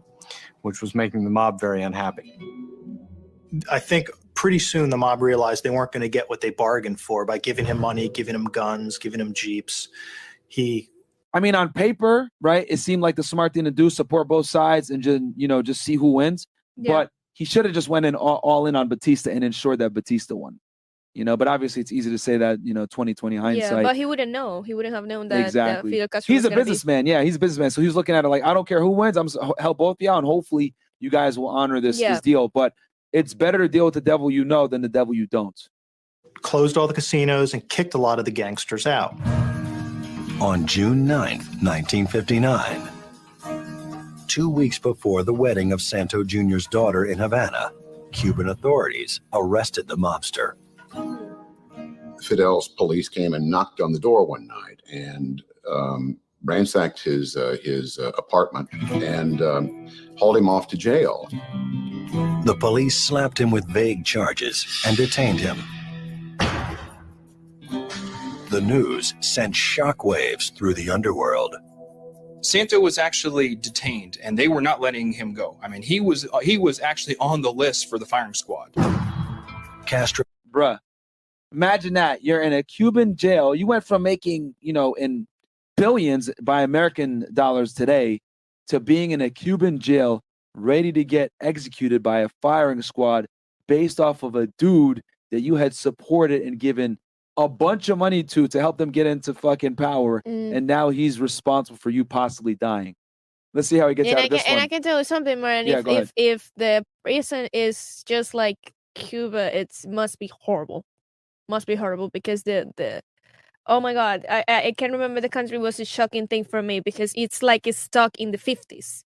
[SPEAKER 8] which was making the mob very unhappy.
[SPEAKER 4] I think pretty soon the mob realized they weren't going to get what they bargained for by giving him money, giving him guns, giving him jeeps. He
[SPEAKER 1] I mean, on paper, right? It seemed like the smart thing to do, support both sides and just, you know, just see who wins.
[SPEAKER 2] Yeah.
[SPEAKER 1] But he should have just went in all, all in on Batista and ensured that Batista won. You know, but obviously it's easy to say that, you know, 2020 hindsight.
[SPEAKER 2] yeah, but he wouldn't know. He wouldn't have known that,
[SPEAKER 1] Exactly.
[SPEAKER 2] that Fidel Castro
[SPEAKER 1] He's
[SPEAKER 2] was
[SPEAKER 1] a
[SPEAKER 2] gonna be-
[SPEAKER 1] businessman. Yeah, he's a businessman. So he's looking at it like, I don't care who wins. I'm s- help both of y'all, and hopefully you guys will honor this
[SPEAKER 2] Yeah.
[SPEAKER 1] this deal. But it's better to deal with the devil you know than the devil you don't.
[SPEAKER 4] closed all the casinos and kicked a lot of the gangsters out.
[SPEAKER 3] On June 9th, 1959, two weeks before the wedding of Santo Jr.'s daughter in Havana, Cuban authorities arrested the mobster.
[SPEAKER 6] Fidel's police came and knocked on the door one night and um, ransacked his uh, his uh, apartment and um, hauled him off to jail.
[SPEAKER 3] The police slapped him with vague charges and detained him. The news sent shockwaves through the underworld.
[SPEAKER 5] Santo was actually detained, and they were not letting him go. I mean, he was uh, he was actually on the list for the firing squad.
[SPEAKER 3] Castro
[SPEAKER 1] bruh. Imagine that you're in a Cuban jail. You went from making, you know, in billions by American dollars today to being in a Cuban jail ready to get executed by a firing squad based off of a dude that you had supported and given a bunch of money to to help them get into fucking power.
[SPEAKER 2] Mm.
[SPEAKER 1] And now he's responsible for you possibly dying. Let's see how he gets
[SPEAKER 2] and
[SPEAKER 1] out
[SPEAKER 2] I
[SPEAKER 1] of this
[SPEAKER 2] can, and. I can tell you something, man.
[SPEAKER 1] Yeah,
[SPEAKER 2] if, if if the prison is just like Cuba, it must be horrible. Must be horrible because the the oh my god, I I can't remember the country was a shocking thing for me because it's like it's stuck in the fifties.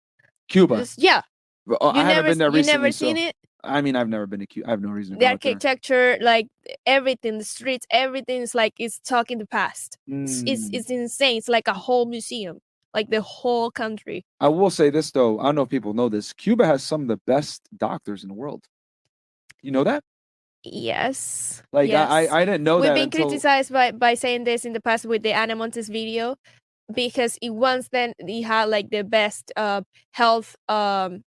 [SPEAKER 1] Cuba.
[SPEAKER 2] Yeah,
[SPEAKER 1] Uh,
[SPEAKER 2] you
[SPEAKER 1] I haven't
[SPEAKER 2] never
[SPEAKER 1] been there
[SPEAKER 2] you
[SPEAKER 1] recently.
[SPEAKER 2] never seen
[SPEAKER 1] so-
[SPEAKER 2] it.
[SPEAKER 1] I mean, I've never been to Cuba. I have no reason to
[SPEAKER 2] The
[SPEAKER 1] go out there.
[SPEAKER 2] architecture, like everything, the streets, everything is like it's stuck in the past. It's, it's
[SPEAKER 1] Mm.
[SPEAKER 2] it's insane. It's like a whole museum, like the whole country.
[SPEAKER 1] I will say this though. I don't know if people know this. Cuba has some of the best doctors in the world. You know that?
[SPEAKER 2] Yes.
[SPEAKER 1] Like
[SPEAKER 2] yes.
[SPEAKER 1] I, I, didn't know that
[SPEAKER 2] We've
[SPEAKER 1] that
[SPEAKER 2] been
[SPEAKER 1] until
[SPEAKER 2] criticized by, by saying this in the past with the Ana Montes video because it once then he had like the best uh health um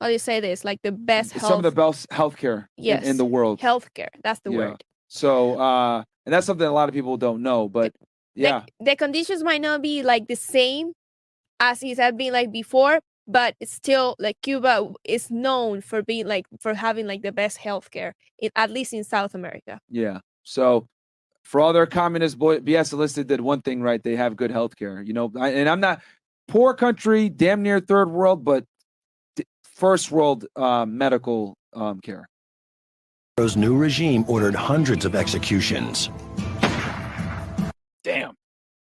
[SPEAKER 2] how do you say this like the best health
[SPEAKER 1] some of the best healthcare in,
[SPEAKER 2] yes
[SPEAKER 1] in the world.
[SPEAKER 2] healthcare that's the
[SPEAKER 1] Yeah.
[SPEAKER 2] word
[SPEAKER 1] So uh and that's something a lot of people don't know, but yeah.
[SPEAKER 2] like the conditions might not be like the same as it had been like before but it's still like Cuba is known for being like for having like the best healthcare in at least in South America
[SPEAKER 1] Yeah. So for all their communist boy BS listed did one thing right. They have good health care. You know, I, and I'm not poor country, damn near third world, but d- first world uh, medical um, care.
[SPEAKER 3] Castro's new regime ordered hundreds of executions.
[SPEAKER 1] Damn.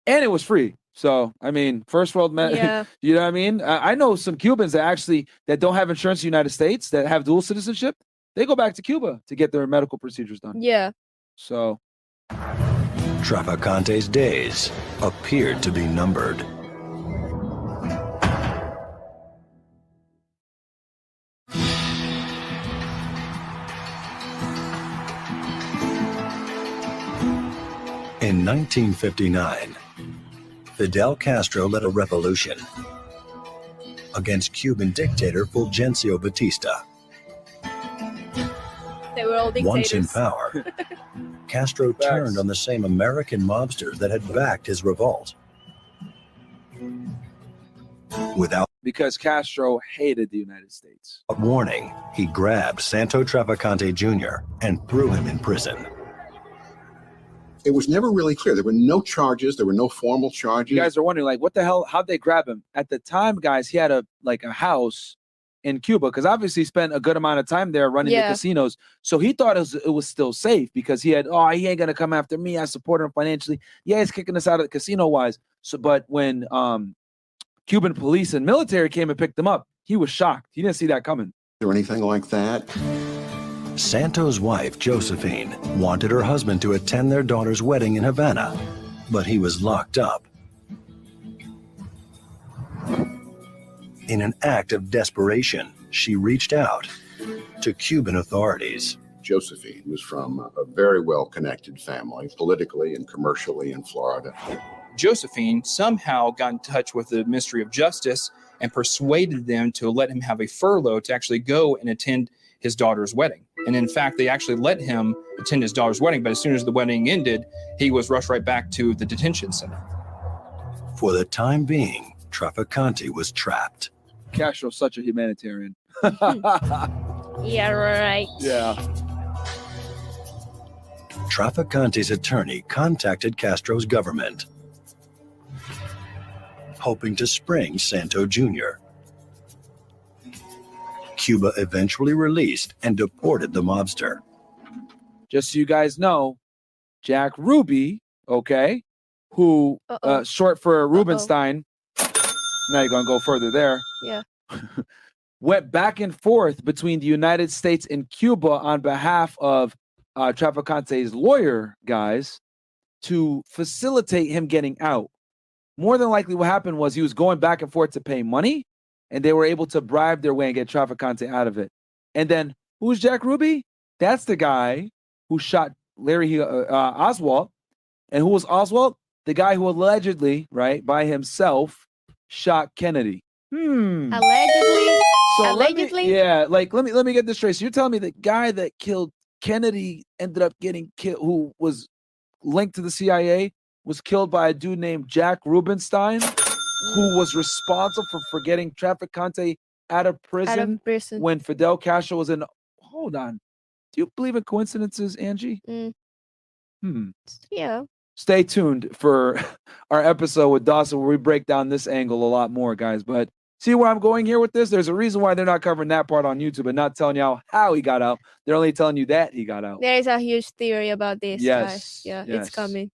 [SPEAKER 1] And it was free. So I mean, first world med-
[SPEAKER 2] Yeah.
[SPEAKER 1] you know what I mean? I, I know some Cubans that actually that don't have insurance in the United States that have dual citizenship. They go back to Cuba to get their medical procedures done.
[SPEAKER 2] Yeah.
[SPEAKER 1] So
[SPEAKER 3] Trafficante's days appeared to be numbered. In 1959, Fidel Castro led a revolution against Cuban dictator Fulgencio Batista.
[SPEAKER 2] They were all
[SPEAKER 3] Once in power, Castro turned on the same American mobsters that had backed his revolt. Without
[SPEAKER 1] because Castro hated the United States.
[SPEAKER 3] warning, he grabbed Santo Trafficante Jr. and threw him in prison.
[SPEAKER 6] It was never really clear. There were no charges. There were no formal charges.
[SPEAKER 1] You guys are wondering, like, what the hell? How'd they grab him? At the time, guys, he had a like a house in Cuba because obviously he spent a good amount of time there running
[SPEAKER 2] Yeah.
[SPEAKER 1] the casinos. So he thought it was, it was still safe because he had, oh, he ain't gonna come after me. I support him financially. Yeah, he's kicking us out of the casino wise. So, but when um Cuban police and military came and picked him up, he was shocked. He didn't see that coming.
[SPEAKER 6] or anything like that.
[SPEAKER 3] Santo's wife, Josephine, wanted her husband to attend their daughter's wedding in Havana, but he was locked up. In an act of desperation, she reached out to Cuban authorities.
[SPEAKER 6] Josephine was from a very well connected family, politically and commercially in Florida.
[SPEAKER 5] Josephine somehow got in touch with the Ministry of Justice and persuaded them to let him have a furlough to actually go and attend his daughter's wedding. And in fact, they actually let him attend his daughter's wedding, but as soon as the wedding ended, he was rushed right back to the detention center.
[SPEAKER 3] For the time being, Trafficante was trapped.
[SPEAKER 1] Castro's such a humanitarian.
[SPEAKER 2] Yeah, right.
[SPEAKER 1] yeah.
[SPEAKER 3] Trafficante's attorney contacted Castro's government, hoping to spring Santo Jr. Cuba eventually released and deported the mobster.
[SPEAKER 1] just so you guys know, Jack Ruby, okay, who uh, short for Rubenstein. Now you're gonna go further there.
[SPEAKER 2] Yeah.
[SPEAKER 1] Went back and forth between the United States and Cuba on behalf of uh, Trafficante's lawyer guys to facilitate him getting out. More than likely, what happened was he was going back and forth to pay money, and they were able to bribe their way and get Trafficante out of it. And then who's Jack Ruby? That's the guy who shot Larry uh, uh, Oswald. And who was Oswald? The guy who allegedly, right, by himself, shot Kennedy. Hmm.
[SPEAKER 2] Allegedly.
[SPEAKER 1] So let me-
[SPEAKER 2] Allegedly?
[SPEAKER 1] yeah, like let me let me get this straight. So you're telling me the guy that killed Kennedy ended up getting killed, who was linked to the CIA, was killed by a dude named Jack Rubenstein, who was responsible for, for getting Trafficante out of prison,
[SPEAKER 2] prison.
[SPEAKER 1] when Fidel Castro was in. Hold on, do you believe in coincidences, Angie?
[SPEAKER 2] Mm.
[SPEAKER 1] Hmm.
[SPEAKER 2] Yeah.
[SPEAKER 1] Stay tuned for our episode with Dawson where we break down this angle a lot more, guys. But see where I'm going here with this? There's a reason why they're not covering that part on YouTube and not telling y'all how he got out. They're only telling you that he got out.
[SPEAKER 2] There is a huge theory about this.
[SPEAKER 1] Yes,
[SPEAKER 2] Guys. Yeah,
[SPEAKER 1] yes.
[SPEAKER 2] it's coming.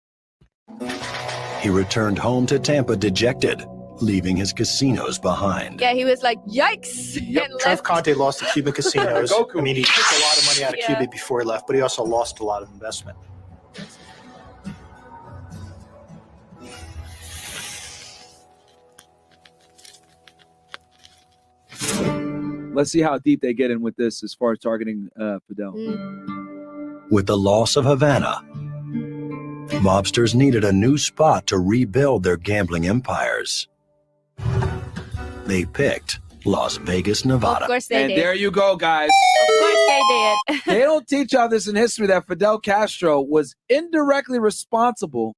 [SPEAKER 3] He returned home to Tampa dejected, leaving his casinos behind.
[SPEAKER 2] Yeah, he was like, yikes. and left.
[SPEAKER 4] Trafficante lost the Cuban casinos. I mean, he took a lot of money out of
[SPEAKER 2] Yeah.
[SPEAKER 4] Cuba before he left, but he also lost a lot of investment.
[SPEAKER 1] Let's see how deep they get in with this as far as targeting uh, Fidel.
[SPEAKER 3] With the loss of Havana, mobsters needed a new spot to rebuild their gambling empires. They picked Las Vegas, Nevada.
[SPEAKER 2] Of
[SPEAKER 3] Nevada.
[SPEAKER 2] course they
[SPEAKER 1] And
[SPEAKER 2] did.
[SPEAKER 1] there you go, guys.
[SPEAKER 2] Of course they did.
[SPEAKER 1] they don't teach all this in history that Fidel Castro was indirectly responsible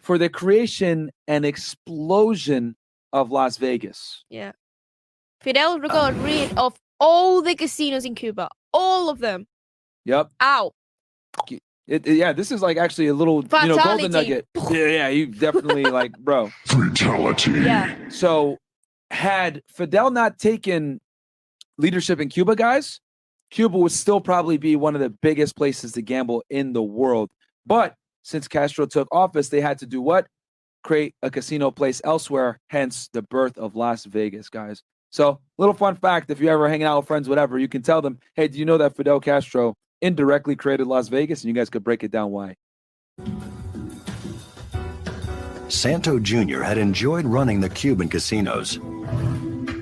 [SPEAKER 1] for the creation and explosion of Las Vegas.
[SPEAKER 2] Yeah. Fidel got rid of all the casinos in Cuba. All of them.
[SPEAKER 1] Yep.
[SPEAKER 2] Out.
[SPEAKER 1] Yeah, It, it- yeah, this is like actually a little you know golden nugget. Yeah, yeah, you definitely like, bro.
[SPEAKER 6] Fatality.
[SPEAKER 2] Yeah.
[SPEAKER 1] So had Fidel not taken leadership in Cuba, guys, Cuba would still probably be one of the biggest places to gamble in the world. But since Castro took office, they had to do what? Create a casino place elsewhere, hence the birth of Las Vegas, guys. So, little fun fact if you're ever hanging out with friends, whatever, you can tell them, hey, do you know that Fidel Castro indirectly created Las Vegas? And you guys could break it down why.
[SPEAKER 3] Santo Jr. had enjoyed running the Cuban casinos,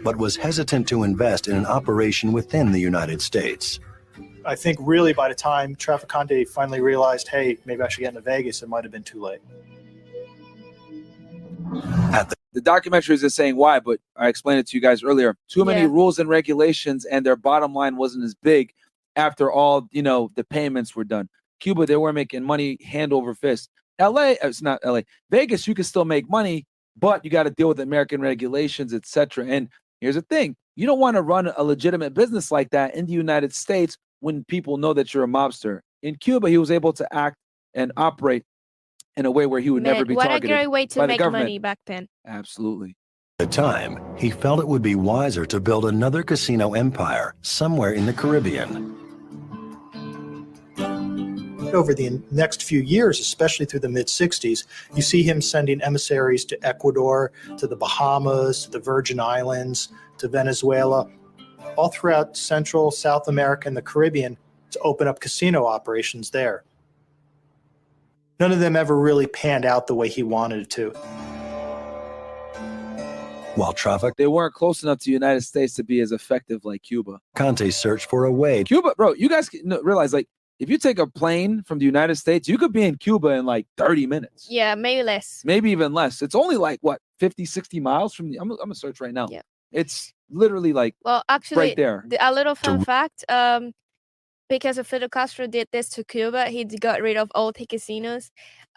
[SPEAKER 3] but was hesitant to invest in an operation within the United States.
[SPEAKER 4] I think really by the time Trafficante finally realized, hey, maybe I should get into Vegas, it might have been too late.
[SPEAKER 3] At the
[SPEAKER 1] the documentary is just saying why, but I explained it to you guys earlier. Too many
[SPEAKER 2] Yeah.
[SPEAKER 1] rules and regulations, and their bottom line wasn't as big after all, you know, the payments were done. Cuba, they were making money hand over fist. LA, uh, it's not LA. Vegas, you can still make money, but you got to deal with American regulations, etc. And here's the thing: you don't want to run a legitimate business like that in the United States when people know that you're a mobster. In Cuba, he was able to act and operate in a way where he would
[SPEAKER 2] Man,
[SPEAKER 1] never be
[SPEAKER 2] what
[SPEAKER 1] targeted.
[SPEAKER 2] What a great way to make
[SPEAKER 1] government.
[SPEAKER 2] money back then.
[SPEAKER 1] Absolutely.
[SPEAKER 3] The time, he felt it would be wiser to build another casino empire somewhere in the Caribbean.
[SPEAKER 4] Over the next few years, especially through the mid 60s, you see him sending emissaries to Ecuador, to the Bahamas, to the Virgin Islands, to Venezuela, all throughout Central, South America, and the Caribbean to open up casino operations there. None of them ever really panned out the way he wanted it to.
[SPEAKER 3] While traffic.
[SPEAKER 1] They weren't close enough to the United States to be as effective like Cuba.
[SPEAKER 3] Conte searched for a way
[SPEAKER 1] Cuba, bro, you guys can realize like if you take a plane from the United States, you could be in Cuba in like 30 minutes,
[SPEAKER 2] Yeah, maybe less.
[SPEAKER 1] maybe even less. It's only like what 50, 60 miles from the. I'm, I'm gonna search right now.
[SPEAKER 2] Yeah.
[SPEAKER 1] It's literally like
[SPEAKER 2] Well, actually,
[SPEAKER 1] right
[SPEAKER 2] there. a little fun fact. Um, because of Fidel Castro did this to Cuba, he got rid of all the casinos.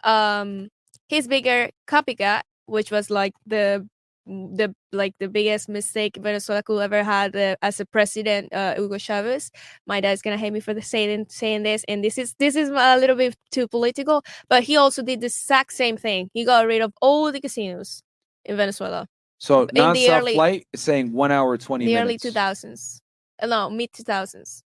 [SPEAKER 2] Um, his bigger copycat, which was like the the like the biggest mistake Venezuela could ever had uh, as a president, uh, Hugo Chavez. My dad's gonna hate me for the saying saying this, and this is this is a little bit too political. But he also did the exact same thing. He got rid of all the casinos in Venezuela.
[SPEAKER 1] so
[SPEAKER 2] in the
[SPEAKER 1] nonstop
[SPEAKER 2] early-
[SPEAKER 1] flight is saying one hour 20
[SPEAKER 2] the early two thousands. Uh, no, mid two thousands.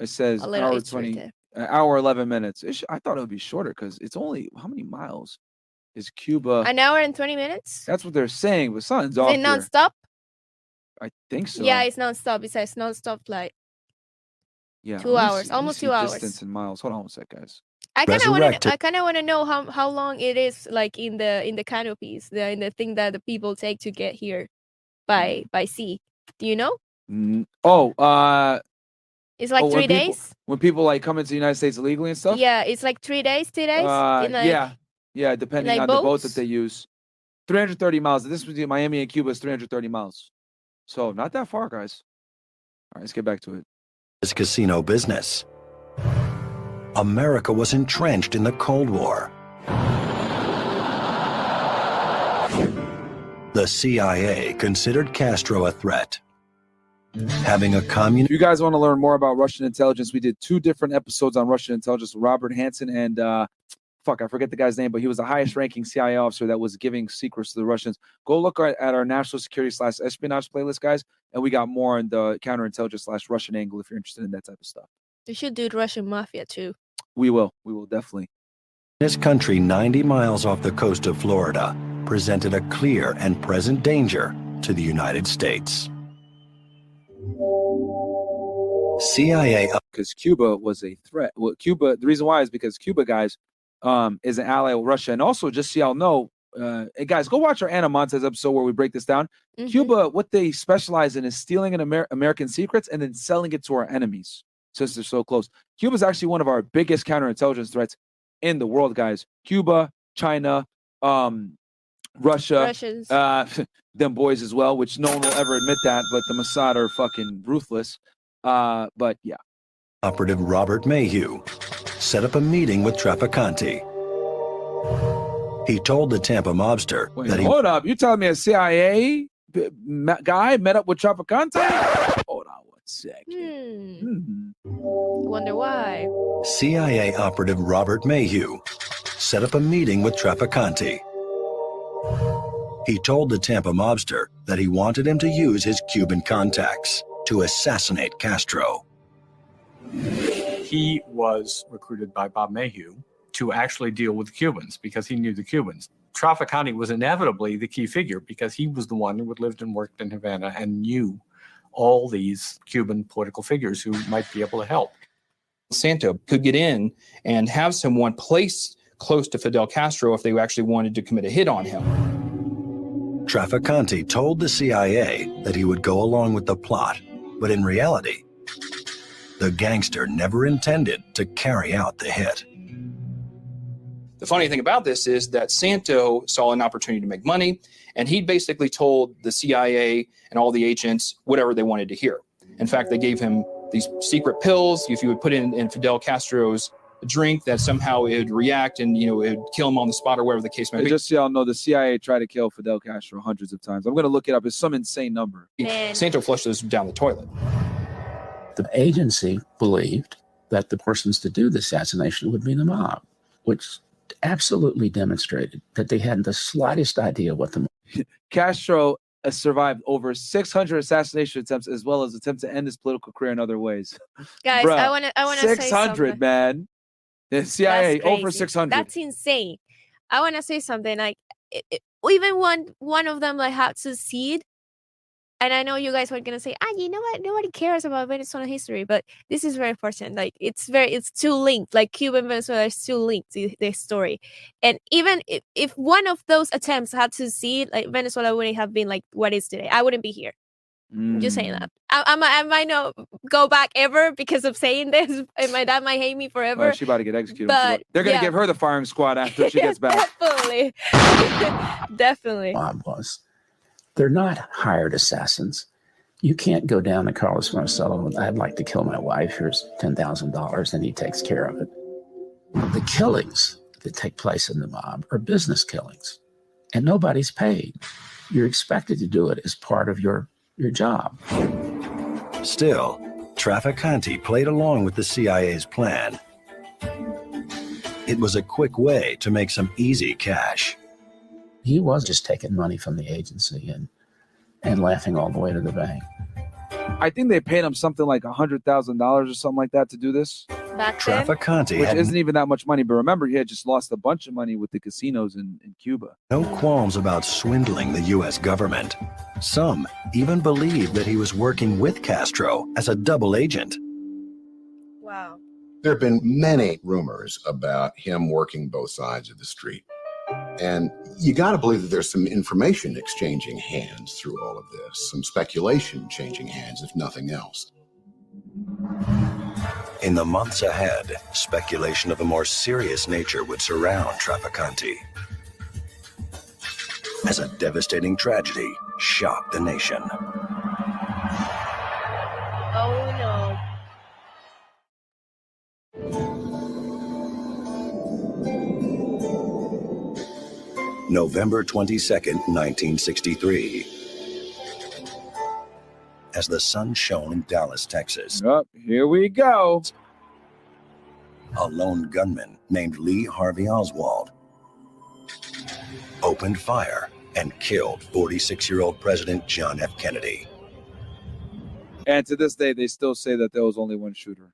[SPEAKER 1] It says hour
[SPEAKER 2] it's right
[SPEAKER 1] 20, hour 11 minutes. Sh- I thought it would be shorter because it's only how many miles is Cuba?
[SPEAKER 2] An hour and twenty minutes.
[SPEAKER 1] That's what they're saying, but something's
[SPEAKER 2] Is
[SPEAKER 1] off.
[SPEAKER 2] it
[SPEAKER 1] here.
[SPEAKER 2] non-stop?
[SPEAKER 1] I think so.
[SPEAKER 2] Yeah, it's non-stop. It says non-stop flight.
[SPEAKER 1] Yeah,
[SPEAKER 2] two hours,
[SPEAKER 1] see-
[SPEAKER 2] almost two hours.
[SPEAKER 1] Distance in miles. Hold on one sec, guys.
[SPEAKER 2] I kind of want to. I kind of want to know how how long it is, like in the in the canopies, the in the thing that the people take to get here by by sea. Do you know?
[SPEAKER 1] N- Oh, uh,
[SPEAKER 2] It's like
[SPEAKER 1] oh, when
[SPEAKER 2] three
[SPEAKER 1] people-
[SPEAKER 2] days.
[SPEAKER 1] when people like come into the United States illegally and stuff.
[SPEAKER 2] Yeah, it's like three days, two days.
[SPEAKER 1] Uh,
[SPEAKER 2] in like,
[SPEAKER 1] yeah, yeah, depending
[SPEAKER 2] like
[SPEAKER 1] on the boat that they use. 330 miles. This was Miami and Cuba is 330 miles. So not that far, guys. All right, let's get back to it.
[SPEAKER 3] his casino business. America was entrenched in the Cold War. The CIA considered Castro a threat. Having a communist
[SPEAKER 1] If you guys want to learn more about Russian intelligence, we did two different episodes on Russian intelligence Robert Hanssen and uh fuck, I forget the guy's name, but he was the highest ranking CIA officer that was giving secrets to the Russians. Go look at, at our national security slash espionage playlist, guys, and we got more on the counterintelligence slash Russian angle if you're interested in that type of stuff.
[SPEAKER 2] You should do the Russian mafia too.
[SPEAKER 1] We will. We will definitely.
[SPEAKER 3] This country 90 miles off the coast of Florida presented a clear and present danger to the United States. CIA
[SPEAKER 1] because Cuba was a threat. Well, Cuba, the reason why is because Cuba, guys, um, is an ally with Russia. And also, just so y'all know, uh, hey guys, go watch our Ana Montes episode where we break this down.
[SPEAKER 2] Mhm.
[SPEAKER 1] Cuba, what they specialize in is stealing an Amer- American secrets and then selling it to our enemies since they're so close. Cuba is actually one of our biggest counterintelligence threats in the world, guys. Cuba, China, um, Russia,
[SPEAKER 2] Russians.
[SPEAKER 1] uh, them boys as well, which no one will ever admit that, but the Mossad are fucking ruthless. Uh, but yeah.
[SPEAKER 3] operative Robert Maheu set up a meeting with Trafficante. He told the Tampa mobster
[SPEAKER 1] Wait,
[SPEAKER 3] that he
[SPEAKER 1] hold up. You telling me a CIA guy met up with Trafficante? Hold on one second.
[SPEAKER 2] Hmm.
[SPEAKER 1] Hmm.
[SPEAKER 2] Wonder why.
[SPEAKER 3] CIA operative Robert Maheu set up a meeting with Trafficante. He told the Tampa mobster that he wanted him to use his Cuban contacts to assassinate Castro.
[SPEAKER 8] He was recruited by Bob Maheu to actually deal with the Cubans because he knew the Cubans. Trafficante was inevitably the key figure because he was the one who had lived and worked in Havana and knew all these Cuban political figures who might be able to help.
[SPEAKER 5] Santo could get in and have someone placed close to Fidel Castro if they actually wanted to commit a hit on him.
[SPEAKER 3] Trafficante told the CIA that he would go along with the plot, but in reality, the gangster never intended to carry out the hit.
[SPEAKER 5] The funny thing about this is that Santo saw an opportunity to make money, and he basically told the CIA and all the agents whatever they wanted to hear. In fact, they gave him these secret pills. If you would put in, in Fidel Castro's drink, that somehow it would react and you know it would kill him on the spot or whatever the case may be.
[SPEAKER 1] Just so y'all know, the CIA tried to kill Fidel Castro hundreds of times. I'm gonna look it up. It's some insane number.
[SPEAKER 2] Man.
[SPEAKER 5] Santo flushed those down the toilet.
[SPEAKER 9] The agency believed that the persons to do the assassination would be the mob, which absolutely demonstrated that they hadn't the slightest idea what the
[SPEAKER 1] Castro survived over 600 assassination attempts, as well as attempts to end his political career in other ways.
[SPEAKER 2] Guys,
[SPEAKER 1] Bruh,
[SPEAKER 2] I wanna I wanna say
[SPEAKER 1] 600,
[SPEAKER 2] something.
[SPEAKER 1] man. The CIA over 600.
[SPEAKER 2] That's insane. I want to say something like it, it- even one one of them like had to succeed, and I know you guys were gonna say, ah, you know what? Nobody cares about Venezuelan history, but this is very important. Like it's very it's too linked. Like Cuba and Venezuela is too linked to the story, and even if, if one of those attempts had succeed, like Venezuela wouldn't have been like what is today. I wouldn't be here. I'm just saying
[SPEAKER 1] Mm.
[SPEAKER 2] that. I, I, might, I might not go back ever because of saying this, and my dad might hate me forever.
[SPEAKER 1] Well, she about to get executed.
[SPEAKER 2] but,
[SPEAKER 1] wa- They're gonna
[SPEAKER 2] yeah.
[SPEAKER 1] give her the firing squad after she gets back.
[SPEAKER 2] Definitely. Definitely.
[SPEAKER 9] mob was. They're not hired assassins. You can't go down to Carlos Marcello and I'd like to kill my wife. Here's $10,000 and he takes care of it. The killings that take place in the mob are business killings and nobody's paid. You're expected to do it as part of your, your job.
[SPEAKER 3] Still, Trafficante played along with the CIA's plan. It was a quick way to make some easy cash.
[SPEAKER 9] He was just taking money from the agency and, and laughing all the way to the bank.
[SPEAKER 1] I think they paid him something like a hundred thousand dollars or something like that to do this,
[SPEAKER 2] Back then,
[SPEAKER 1] which
[SPEAKER 3] had
[SPEAKER 1] isn't even that much money. But remember, he had just lost a bunch of money with the casinos in, in Cuba.
[SPEAKER 3] no qualms about swindling the U.S. government. Some even believed that he was working with Castro as a double agent.
[SPEAKER 2] wow.
[SPEAKER 6] There have been many rumors about him working both sides of the street. And you got to believe that there's some information exchanging hands through all of this, some speculation changing hands, if nothing else.
[SPEAKER 3] In the months ahead, speculation of a more serious nature would surround Trafficante. As a devastating tragedy shocked the nation. November 22nd, 1963. As the sun shone in Dallas, Texas,
[SPEAKER 1] Up here we go.
[SPEAKER 3] a lone gunman named Lee Harvey Oswald opened fire and killed 46 year old President John F. Kennedy.
[SPEAKER 1] And to this day, they still say that there was only one shooter.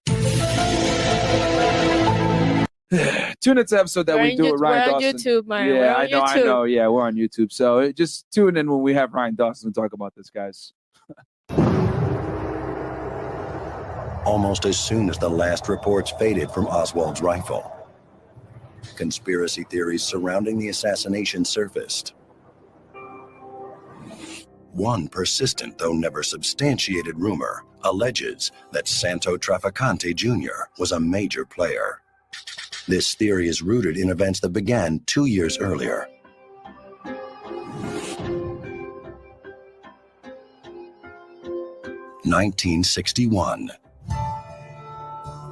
[SPEAKER 1] Tune into the episode that
[SPEAKER 2] We're
[SPEAKER 1] we do
[SPEAKER 2] YouTube-
[SPEAKER 1] with Ryan
[SPEAKER 2] we're
[SPEAKER 1] Dawson.
[SPEAKER 2] YouTube, Mario.
[SPEAKER 1] Yeah,
[SPEAKER 2] We're on
[SPEAKER 1] I know, I know. Yeah, we're on YouTube. So just tune in when we have Ryan Dawson to talk about this, guys.
[SPEAKER 3] Almost as soon as the last reports faded from Oswald's rifle, conspiracy theories surrounding the assassination surfaced. One persistent, though never substantiated rumor alleges that Santo Trafficante Jr. was a major player. This theory is rooted in events that began two years earlier. Nineteen sixty-one.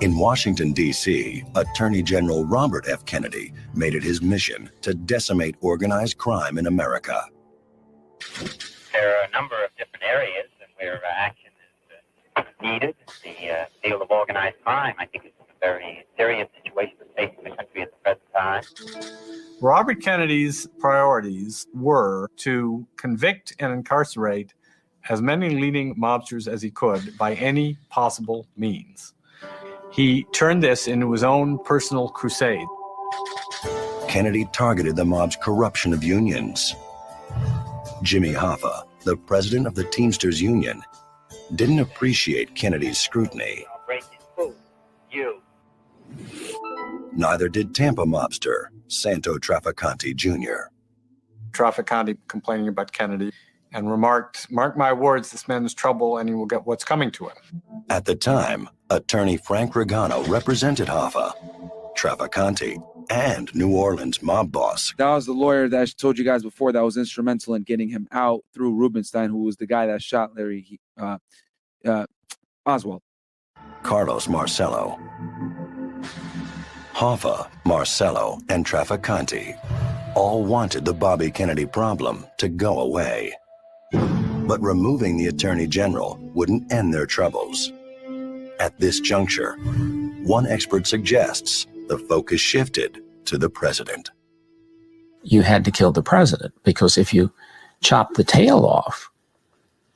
[SPEAKER 3] In Washington, D.C., Attorney General Robert F. Kennedy made it his mission to decimate organized crime in America.
[SPEAKER 10] There are a number of different areas where uh, action is uh, needed. The uh, field of organized crime, I think, is a very serious situation facing the country at the present time.
[SPEAKER 8] Robert Kennedy's priorities were to convict and incarcerate as many leading mobsters as he could by any possible means. He turned this into his own personal crusade.
[SPEAKER 3] Kennedy targeted the mob's corruption of unions. Jimmy Hoffa, the president of the Teamsters Union, didn't appreciate Kennedy's scrutiny.
[SPEAKER 10] You.
[SPEAKER 3] Neither did Tampa mobster Santo Trafficante Jr.
[SPEAKER 8] Trafficante complaining about Kennedy and remarked, Mark my words, this man is trouble and he will get what's coming to him.
[SPEAKER 3] At the time, attorney Frank Regano represented Hoffa, Trafficante, and New Orleans mob boss.
[SPEAKER 1] That was the lawyer that I told you guys before that was instrumental in getting him out through Rubenstein, who was the guy that shot Larry uh, uh, Oswald.
[SPEAKER 3] Carlos Marcello. Hoffa, Marcello, and Trafficante all wanted the Bobby Kennedy problem to go away. But removing the Attorney General wouldn't end their troubles. At this juncture, one expert suggests the focus shifted to the president.
[SPEAKER 9] You had to kill the president because if you chop the tail off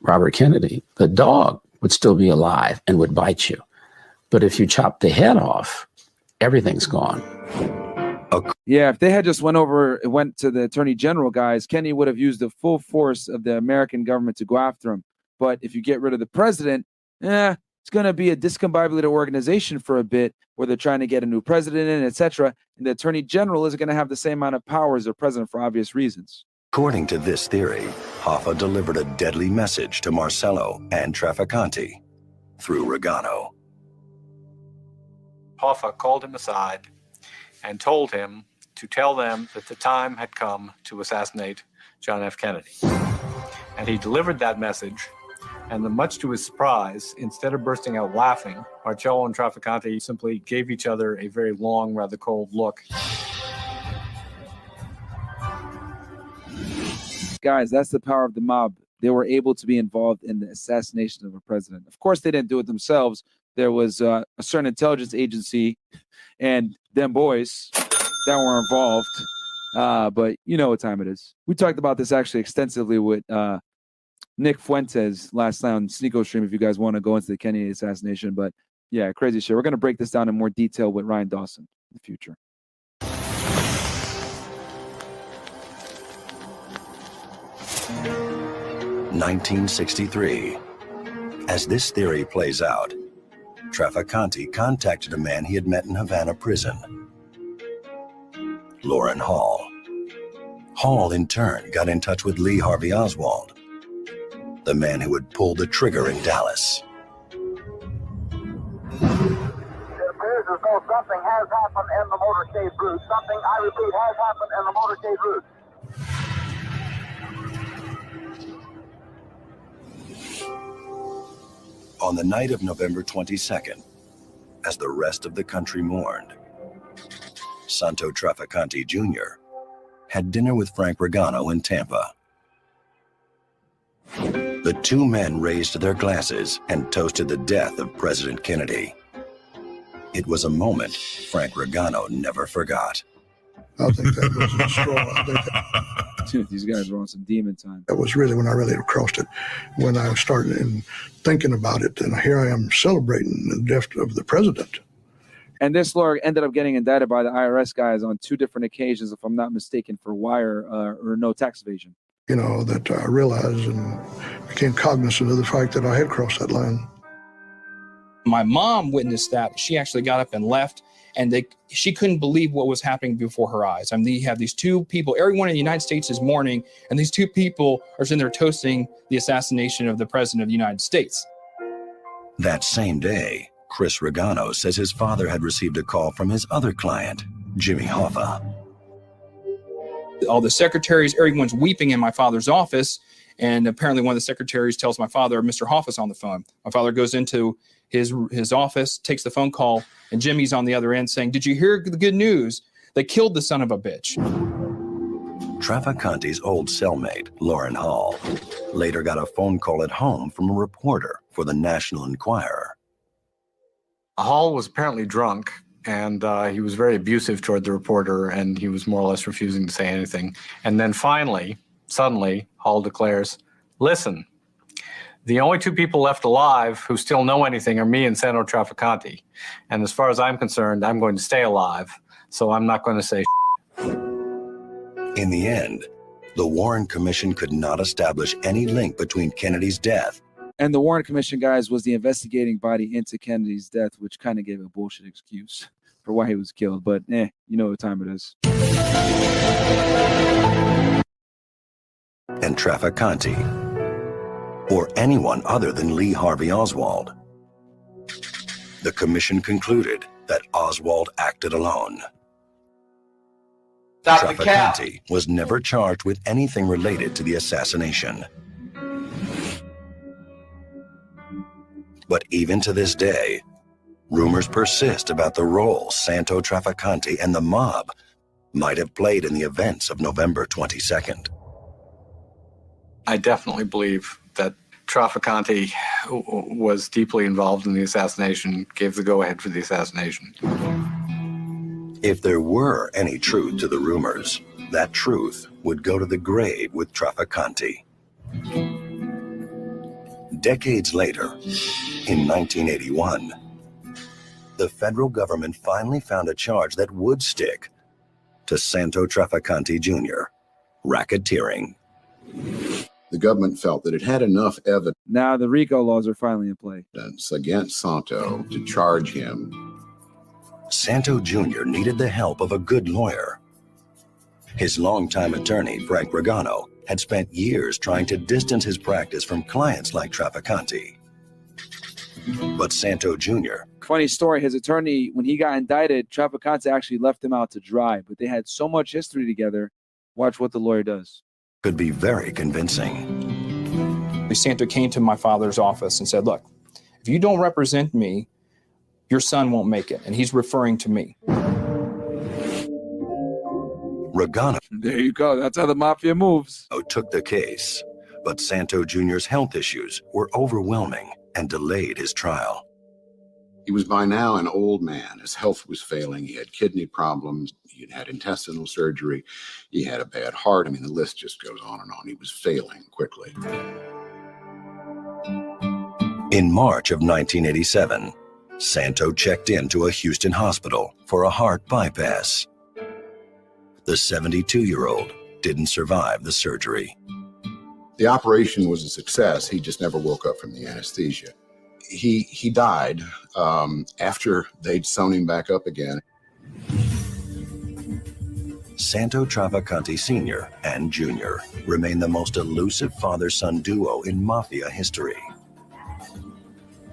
[SPEAKER 9] Robert Kennedy, the dog would still be alive and would bite you. But if you chop the head off, everything's gone.
[SPEAKER 1] Yeah, if they had just went over, went to the attorney general guys, Kenny would have used the full force of the American government to go after him. But if you get rid of the president, eh, it's going to be a discombobulated organization for a bit, where they're trying to get a new president in, etc. And the attorney general isn't going to have the same amount of power as the president for obvious reasons.
[SPEAKER 3] According to this theory, Hoffa delivered a deadly message to Marcello and Trafficante through Regano.
[SPEAKER 8] Hoffa called him aside and told him to tell them that the time had come to assassinate John F. Kennedy. And he delivered that message, and then, much to his surprise, instead of bursting out laughing, Marcello and Trafficante simply gave each other a very long, rather cold look.
[SPEAKER 1] Guys, that's the power of the mob. They were able to be involved in the assassination of a president. Of course, they didn't do it themselves. There was uh, a certain intelligence agency and them boys that were involved. Uh, but you know what time it is. We talked about this actually extensively with uh, Nick Fuentes last night on Sneako Stream. If you guys want to go into the Kennedy assassination, but yeah, crazy shit. We're gonna break this down in more detail with Ryan Dawson in the future.
[SPEAKER 3] Nineteen sixty-three. As this theory plays out, Trafficante contacted a man he had met in Havana prison, Loran Hall. Hall, in turn, got in touch with Lee Harvey Oswald, the man who had pulled the trigger in Dallas.
[SPEAKER 11] Something has happened in the motorcade route. Something, I repeat, has happened in the motorcade route.
[SPEAKER 3] On the night of November 22nd, as the rest of the country mourned, Santo Trafficante Jr. had dinner with Frank Regano in Tampa. The two men raised their glasses and toasted the death of President Kennedy. It was a moment Frank Regano never forgot.
[SPEAKER 12] I think that was a straw. I think that,
[SPEAKER 1] Dude, these guys were on some demon time.
[SPEAKER 12] that was really when I really crossed it. When I started in thinking about it, and here I am celebrating the death of the president.
[SPEAKER 1] And this lawyer ended up getting indicted by the IRS guys on two different occasions, if I'm not mistaken, for wire uh, or no tax evasion.
[SPEAKER 12] You know that I realized and became cognizant of the fact that I had crossed that line.
[SPEAKER 5] My mom witnessed that. She actually got up and left, and they she couldn't believe what was happening before her eyes. I mean, you have these two people. Everyone in the United States is mourning, and these two people are sitting there toasting the assassination of the president of the United States.
[SPEAKER 3] That same day, Chris Regano says his father had received a call from his other client, Jimmy Hoffa.
[SPEAKER 5] all the secretaries, everyone's weeping in my father's office. And apparently, one of the secretaries tells my father, Mr. Hoffa's on the phone. My father goes into his his office, takes the phone call, and Jimmy's on the other end saying, Did you hear the good news? They killed the son of a bitch.
[SPEAKER 3] Trafficante's old cellmate, Loran Hall, later got a phone call at home from a reporter for the National Enquirer.
[SPEAKER 8] Hall was apparently drunk and uh, he was very abusive toward the reporter and he was more or less refusing to say anything. And then finally, suddenly, Hall declares, Listen, the only two people left alive who still know anything are me and Santo Trafficante. And as far as I'm concerned, I'm going to stay alive. So I'm not going to say.
[SPEAKER 3] In the end, the Warren Commission could not establish any link between Kennedy's death
[SPEAKER 1] And the Warren Commission, guys, was the investigating body into Kennedy's death, which kind of gave a bullshit excuse for why he was killed. But eh, you know what time it is.
[SPEAKER 3] and Trafficante, or anyone other than Lee Harvey Oswald. The commission concluded that Oswald acted alone.
[SPEAKER 13] Stop the.
[SPEAKER 3] Trafficante was never charged with anything related to the assassination. But even to this day, rumors persist about the role Santo Trafficante and the mob might have played in the events of November 22nd.
[SPEAKER 8] I definitely believe Trafficante was deeply involved in the assassination, gave the go ahead for the assassination.
[SPEAKER 3] If there were any truth to the rumors, that truth would go to the grave with Trafficante. Decades later, in 1981, the federal government finally found a charge that would stick to Santo Trafficante Jr. racketeering.
[SPEAKER 6] The government felt that it had enough evidence
[SPEAKER 1] Now the RICO laws are finally in play.
[SPEAKER 6] against Santo to charge him.
[SPEAKER 3] Santo Jr. needed the help of a good lawyer. His longtime attorney, Frank Regano, had spent years trying to distance his practice from clients like Trafficante. But Santo Jr.
[SPEAKER 1] Funny story. His attorney, when he got indicted, Trafficante actually left him out to dry. But they had so much history together. Watch what the lawyer does.
[SPEAKER 3] Could be very convincing.
[SPEAKER 5] Santo came to my father's office and said, Look, if you don't represent me, your son won't make it. And he's referring to me.
[SPEAKER 3] Regano
[SPEAKER 1] There you go. That's how the mafia moves.
[SPEAKER 3] Oh, took the case, but Santo Jr.'s health issues were overwhelming and delayed his trial.
[SPEAKER 6] He was by now an old man. His health was failing. He had kidney problems. He had had intestinal surgery. He had a bad heart. I mean, the list just goes on and on. He was failing quickly.
[SPEAKER 3] In March of 1987, Santo checked into a Houston hospital for a heart bypass. The 72 year old didn't survive the surgery.
[SPEAKER 6] The operation was a success. He just never woke up from the anesthesia. He he died um, after they'd sewn him back up again.
[SPEAKER 3] Santo Trafficante Sr. and Jr. remain the most elusive father son duo in mafia history.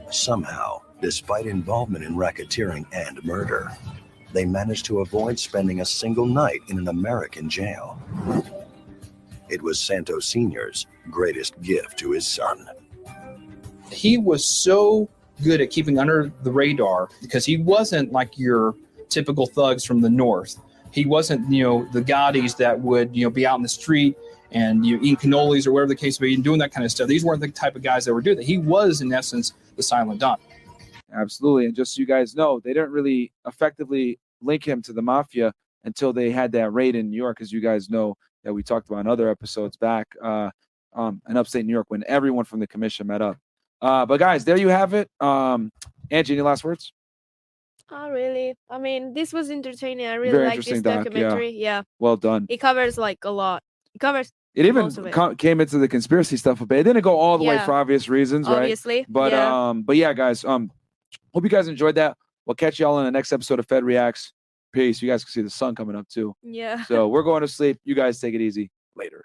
[SPEAKER 3] Somehow, despite involvement in racketeering and murder, they managed to avoid spending a single night in an American jail. It was Santo Sr.'s greatest gift to his son.
[SPEAKER 5] He was so good at keeping under the radar because he wasn't like your typical thugs from the north. He wasn't, you know, the Gottis that would, you know, be out in the street and you know, eating cannolis or whatever the case may be and doing that kind of stuff. These weren't the type of guys that were doing that. He was, in essence, the silent Don.
[SPEAKER 1] Absolutely. And just so you guys know, they didn't really effectively link him to the mafia until they had that raid in New York, as you guys know that we talked about in other episodes back uh, um, in upstate New York when everyone from the commission met up. Uh, but guys, there you have it. Um, Angie, any last words?
[SPEAKER 2] Oh, really? I mean, this was entertaining. I really
[SPEAKER 1] Very
[SPEAKER 2] like this
[SPEAKER 1] interesting doc, yeah.
[SPEAKER 2] documentary. Yeah.
[SPEAKER 1] Well done.
[SPEAKER 2] It covers like a lot. It covers
[SPEAKER 1] It even
[SPEAKER 2] most of it.
[SPEAKER 1] co- came into the conspiracy stuff a bit. It didn't go all the way
[SPEAKER 2] Yeah.
[SPEAKER 1] for obvious reasons,
[SPEAKER 2] Obviously,
[SPEAKER 1] right? But
[SPEAKER 2] yeah.
[SPEAKER 1] um, but yeah, guys. Um, hope you guys enjoyed that. We'll catch y'all in the next episode of Fed Reacts. Peace. You guys can see the sun coming up too.
[SPEAKER 2] Yeah.
[SPEAKER 1] So we're going to sleep. You guys take it easy. Later.